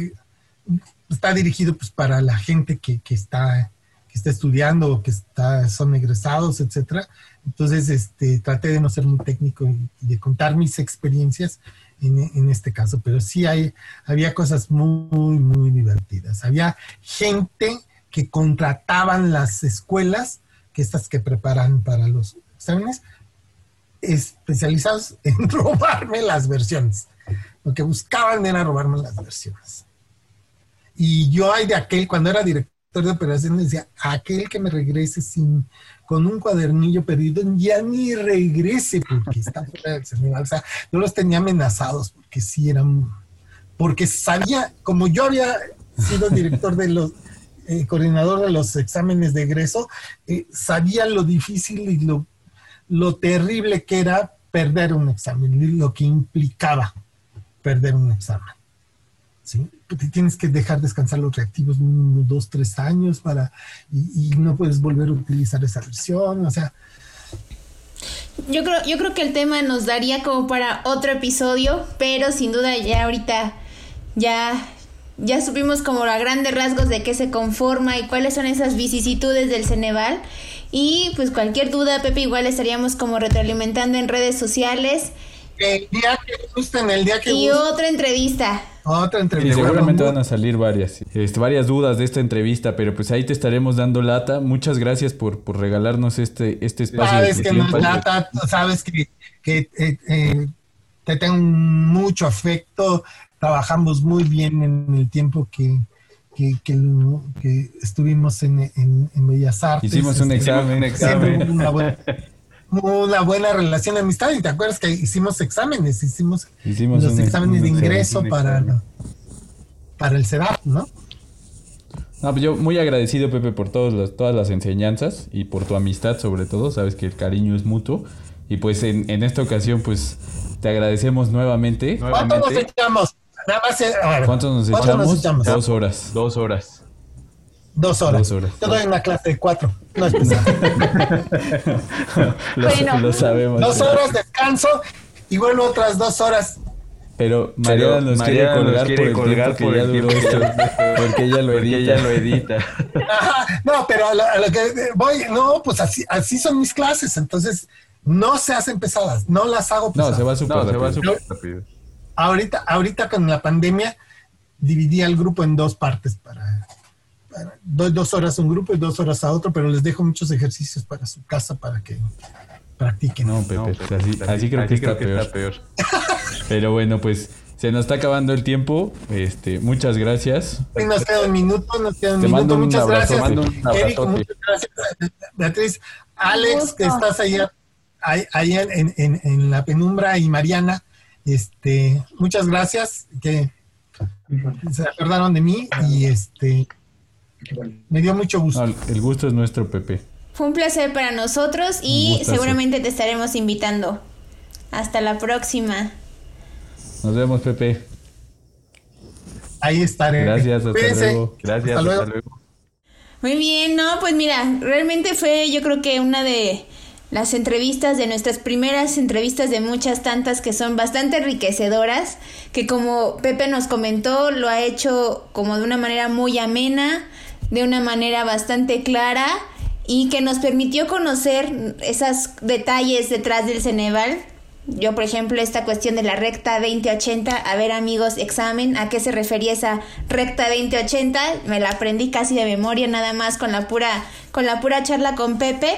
está dirigido pues para la gente que, que está que está estudiando o que está, son egresados, etcétera. Entonces, este, traté de no ser muy técnico y de contar mis experiencias en, en este caso, pero sí hay, había cosas muy, muy divertidas. Había gente que contrataban las escuelas, que estas que preparan para los exámenes, especializados en robarme las versiones. Lo que buscaban era robarme las versiones. Y yo hay de aquel, cuando era director de operaciones, decía, aquel que me regrese sin, con un cuadernillo perdido, ya ni regrese porque está fuera del seminario. O sea, yo los tenía amenazados porque sí eran, porque sabía, como yo había sido director de los, eh, coordinador de los exámenes de egreso, eh, sabía lo difícil y lo, lo terrible que era perder un examen, y lo que implicaba perder un examen. ¿sí? Te tienes que dejar descansar los reactivos unos dos, tres años para y, y no puedes volver a utilizar esa versión, o sea, Yo creo, yo creo que el tema nos daría como para otro episodio, pero sin duda ya ahorita ya, ya supimos como a grandes rasgos de qué se conforma y cuáles son esas vicisitudes del Ceneval. Y pues cualquier duda, Pepe, igual estaríamos como retroalimentando en redes sociales. el día que gusten, el día que Y gusten, otra entrevista. Otra Y entrevista. seguramente van a salir varias, este, varias dudas de esta entrevista, pero pues ahí te estaremos dando lata. Muchas gracias por, por regalarnos este, este espacio. sabes que no es tiempo. lata, sabes que, que eh, eh, te tengo mucho afecto, trabajamos muy bien en el tiempo que, que, que lo- que estuvimos en, en, en Bellas Artes. Hicimos un Este, examen, siempre examen. una buena, una buena relación de amistad y te acuerdas que hicimos exámenes, hicimos, Hicimos los un- exámenes un de ingreso un para... para el CEDAP, ¿no? No, pues yo muy agradecido, Pepe, por todas las, todas las enseñanzas y por tu amistad, sobre todo. Sabes que el cariño es mutuo. Y pues en, en esta ocasión, pues te agradecemos nuevamente. ¿Cuánto nos echamos? Nada más, eh, a ver, ¿Cuánto nos ¿cuánto echamos? nos echamos? Dos horas. Dos horas. Dos horas. Dos horas. Yo doy una clase de cuatro. No es pesado. Lo, Bueno. lo sabemos. dos horas descanso y vuelvo otras dos horas. Pero Mariana nos Mariana quiere nos colgar quiere por el colgar tiempo por que ya el duró tiempo esto. que- Porque ella lo edita. ella lo edita. Ajá, no, pero a lo, a lo que voy, no, pues así, así son mis clases, entonces no se hacen pesadas, no las hago No, pesadas. se va súper No, se va rápido. súper rápido. Ahorita, ahorita con la pandemia dividí al grupo en dos partes para- doy dos horas a un grupo y dos horas a otro, pero les dejo muchos ejercicios para su casa para que practiquen. No, Pepe, No, Pepe, así, así creo que está peor. peor. Pero bueno, pues se nos está acabando el tiempo. Este, muchas gracias. Nos queda un minuto, nos queda un Te mando minuto. un Muchas abrazo, gracias. mando un Eric, abrazote. muchas gracias. Beatriz, Alex, que estás ahí, ahí, ahí en, en- en la penumbra, y Mariana, este, muchas gracias, que se acordaron de mí y este me dio mucho gusto. No, el gusto es nuestro, Pepe. Fue un placer para nosotros y seguramente te estaremos invitando. Hasta la próxima. Nos vemos, Pepe. Ahí estaré. Gracias, hasta luego. Gracias, Hasta luego. hasta luego. Muy bien, no, pues mira, realmente fue yo creo que una de las entrevistas, de nuestras primeras entrevistas de muchas tantas que son bastante enriquecedoras, que como Pepe nos comentó, lo ha hecho como de una manera muy amena, de una manera bastante clara y que nos permitió conocer esos detalles detrás del Ceneval. Yo, por ejemplo, esta cuestión de la recta 2080, a ver amigos, examen, ¿a qué se refería esa recta 2080? Me la aprendí casi de memoria nada más con la pura con la pura charla con Pepe.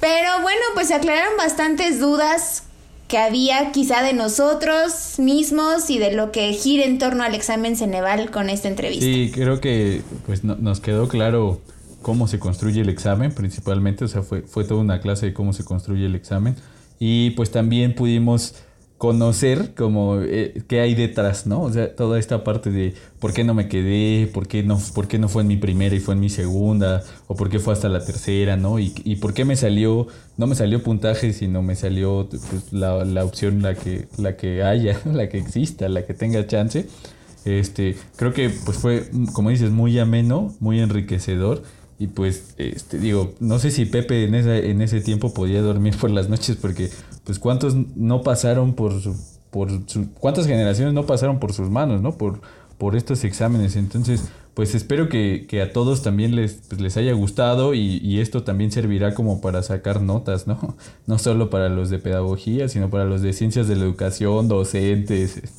Pero bueno, pues se aclararon bastantes dudas que había quizá de nosotros mismos y de lo que gira en torno al examen Ceneval con esta entrevista. Sí, creo que pues no- nos quedó claro cómo se construye el examen, principalmente, o sea, fue, fue toda una clase de cómo se construye el examen. Y pues también pudimos conocer como eh, qué hay detrás, ¿no? O sea, toda esta parte de por qué no me quedé, por qué no, por qué no fue en mi primera y fue en mi segunda, o por qué fue hasta la tercera, ¿no? Y, y por qué me salió, no me salió puntaje, sino me salió pues, la, la opción la que, la que haya, la que exista, la que tenga chance. Este, creo que pues fue, como dices, muy ameno, muy enriquecedor. Y pues, este, digo, no sé si Pepe en, esa, en ese tiempo podía dormir por las noches, porque pues cuántos no pasaron por su, por cuántas generaciones no pasaron por sus manos, ¿no? Por, por estos exámenes. Entonces, pues espero que, que a todos también les, pues, les haya gustado y, y esto también servirá como para sacar notas, ¿no? No solo para los de pedagogía, sino para los de ciencias de la educación, docentes, este,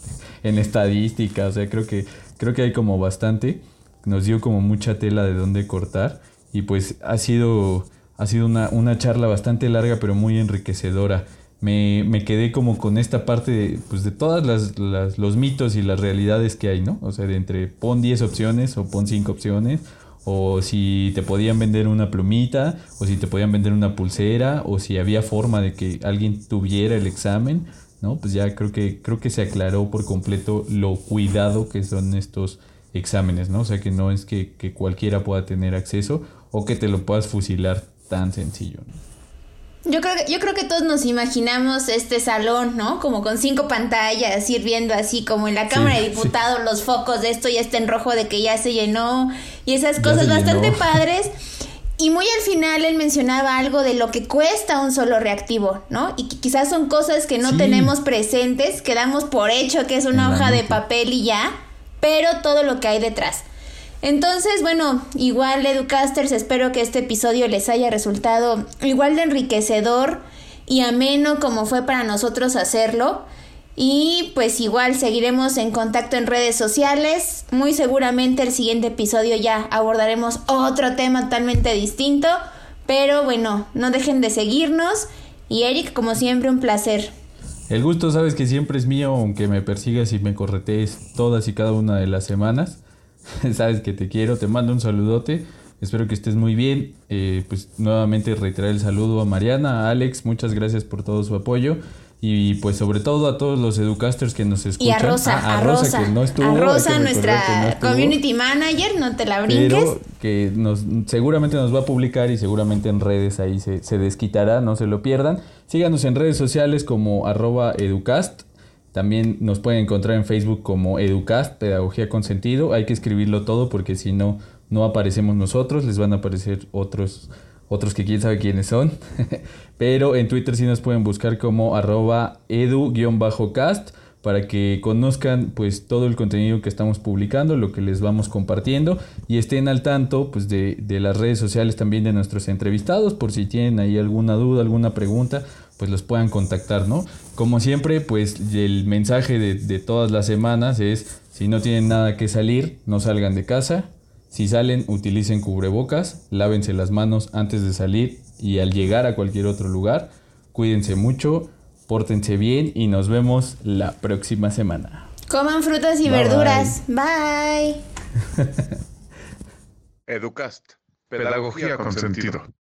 en estadística, o sea, creo que, creo que hay como bastante, nos dio como mucha tela de dónde cortar y pues ha sido, ha sido una, una charla bastante larga pero muy enriquecedora. Me, me quedé como con esta parte de, pues de todas las, las- los mitos y las realidades que hay, ¿no? O sea, de entre pon 10 opciones o pon 5 opciones, o si te podían vender una plumita, o si te podían vender una pulsera, o si había forma de que alguien tuviera el examen, ¿no? Pues ya creo que, creo que se aclaró por completo lo cuidado que son estos exámenes, ¿no? O sea que no es que, que cualquiera pueda tener acceso o que te lo puedas fusilar tan sencillo. ¿no? Yo creo, que, yo creo que todos nos imaginamos este salón, ¿no? Como con cinco pantallas, ir viendo así como en la Cámara Sí, de Diputados los focos de esto ya está en rojo de que ya se llenó y esas cosas bastante padres. Y muy al final él mencionaba algo de lo que cuesta un solo reactivo, ¿no? Y que quizás son cosas que no Sí. tenemos presentes, que damos por hecho que es una hoja de papel y ya, pero todo lo que hay detrás. Entonces, bueno, igual Educasters, espero que este episodio les haya resultado igual de enriquecedor y ameno como fue para nosotros hacerlo. Y pues igual seguiremos en contacto en redes sociales. Muy seguramente el siguiente episodio ya abordaremos otro tema totalmente distinto. Pero bueno, no dejen de seguirnos. Y Eric, como siempre, un placer. El gusto sabes que siempre es mío, aunque me persigas y me corretees todas y cada una de las semanas. sabes que te quiero, te mando un saludote. Espero que estés muy bien. Eh, pues nuevamente reiterar el saludo a Mariana, a Alex, muchas gracias por todo su apoyo. Y pues sobre todo a todos los educasters que nos escuchan. Y a Rosa, Ah, a, Rosa, que no estuvo, a que Rosa, nuestra que no estuvo, community manager, no te la brinques. Pero que nos, seguramente nos va a publicar y seguramente en redes ahí se, se desquitará, no se lo pierdan. Síganos en redes sociales como arroba educast. También nos pueden encontrar en Facebook como Educast, Pedagogía con Sentido. Hay que escribirlo todo porque si no, no aparecemos nosotros, les van a aparecer otros, otros que quién sabe quiénes son. Pero en Twitter sí nos pueden buscar como arroba edu-cast para que conozcan pues todo el contenido que estamos publicando, lo que les vamos compartiendo y estén al tanto pues de, de las redes sociales también de nuestros entrevistados por si tienen ahí alguna duda, alguna pregunta, pues los puedan contactar, ¿no? Como siempre, pues el mensaje de, de todas las semanas es si no tienen nada que salir, no salgan de casa, si salen, utilicen cubrebocas, lávense las manos antes de salir y al llegar a cualquier otro lugar, cuídense mucho, pórtense bien y nos vemos la próxima semana. Coman frutas y Bye, verduras. Bye. Educast, pedagogía con sentido.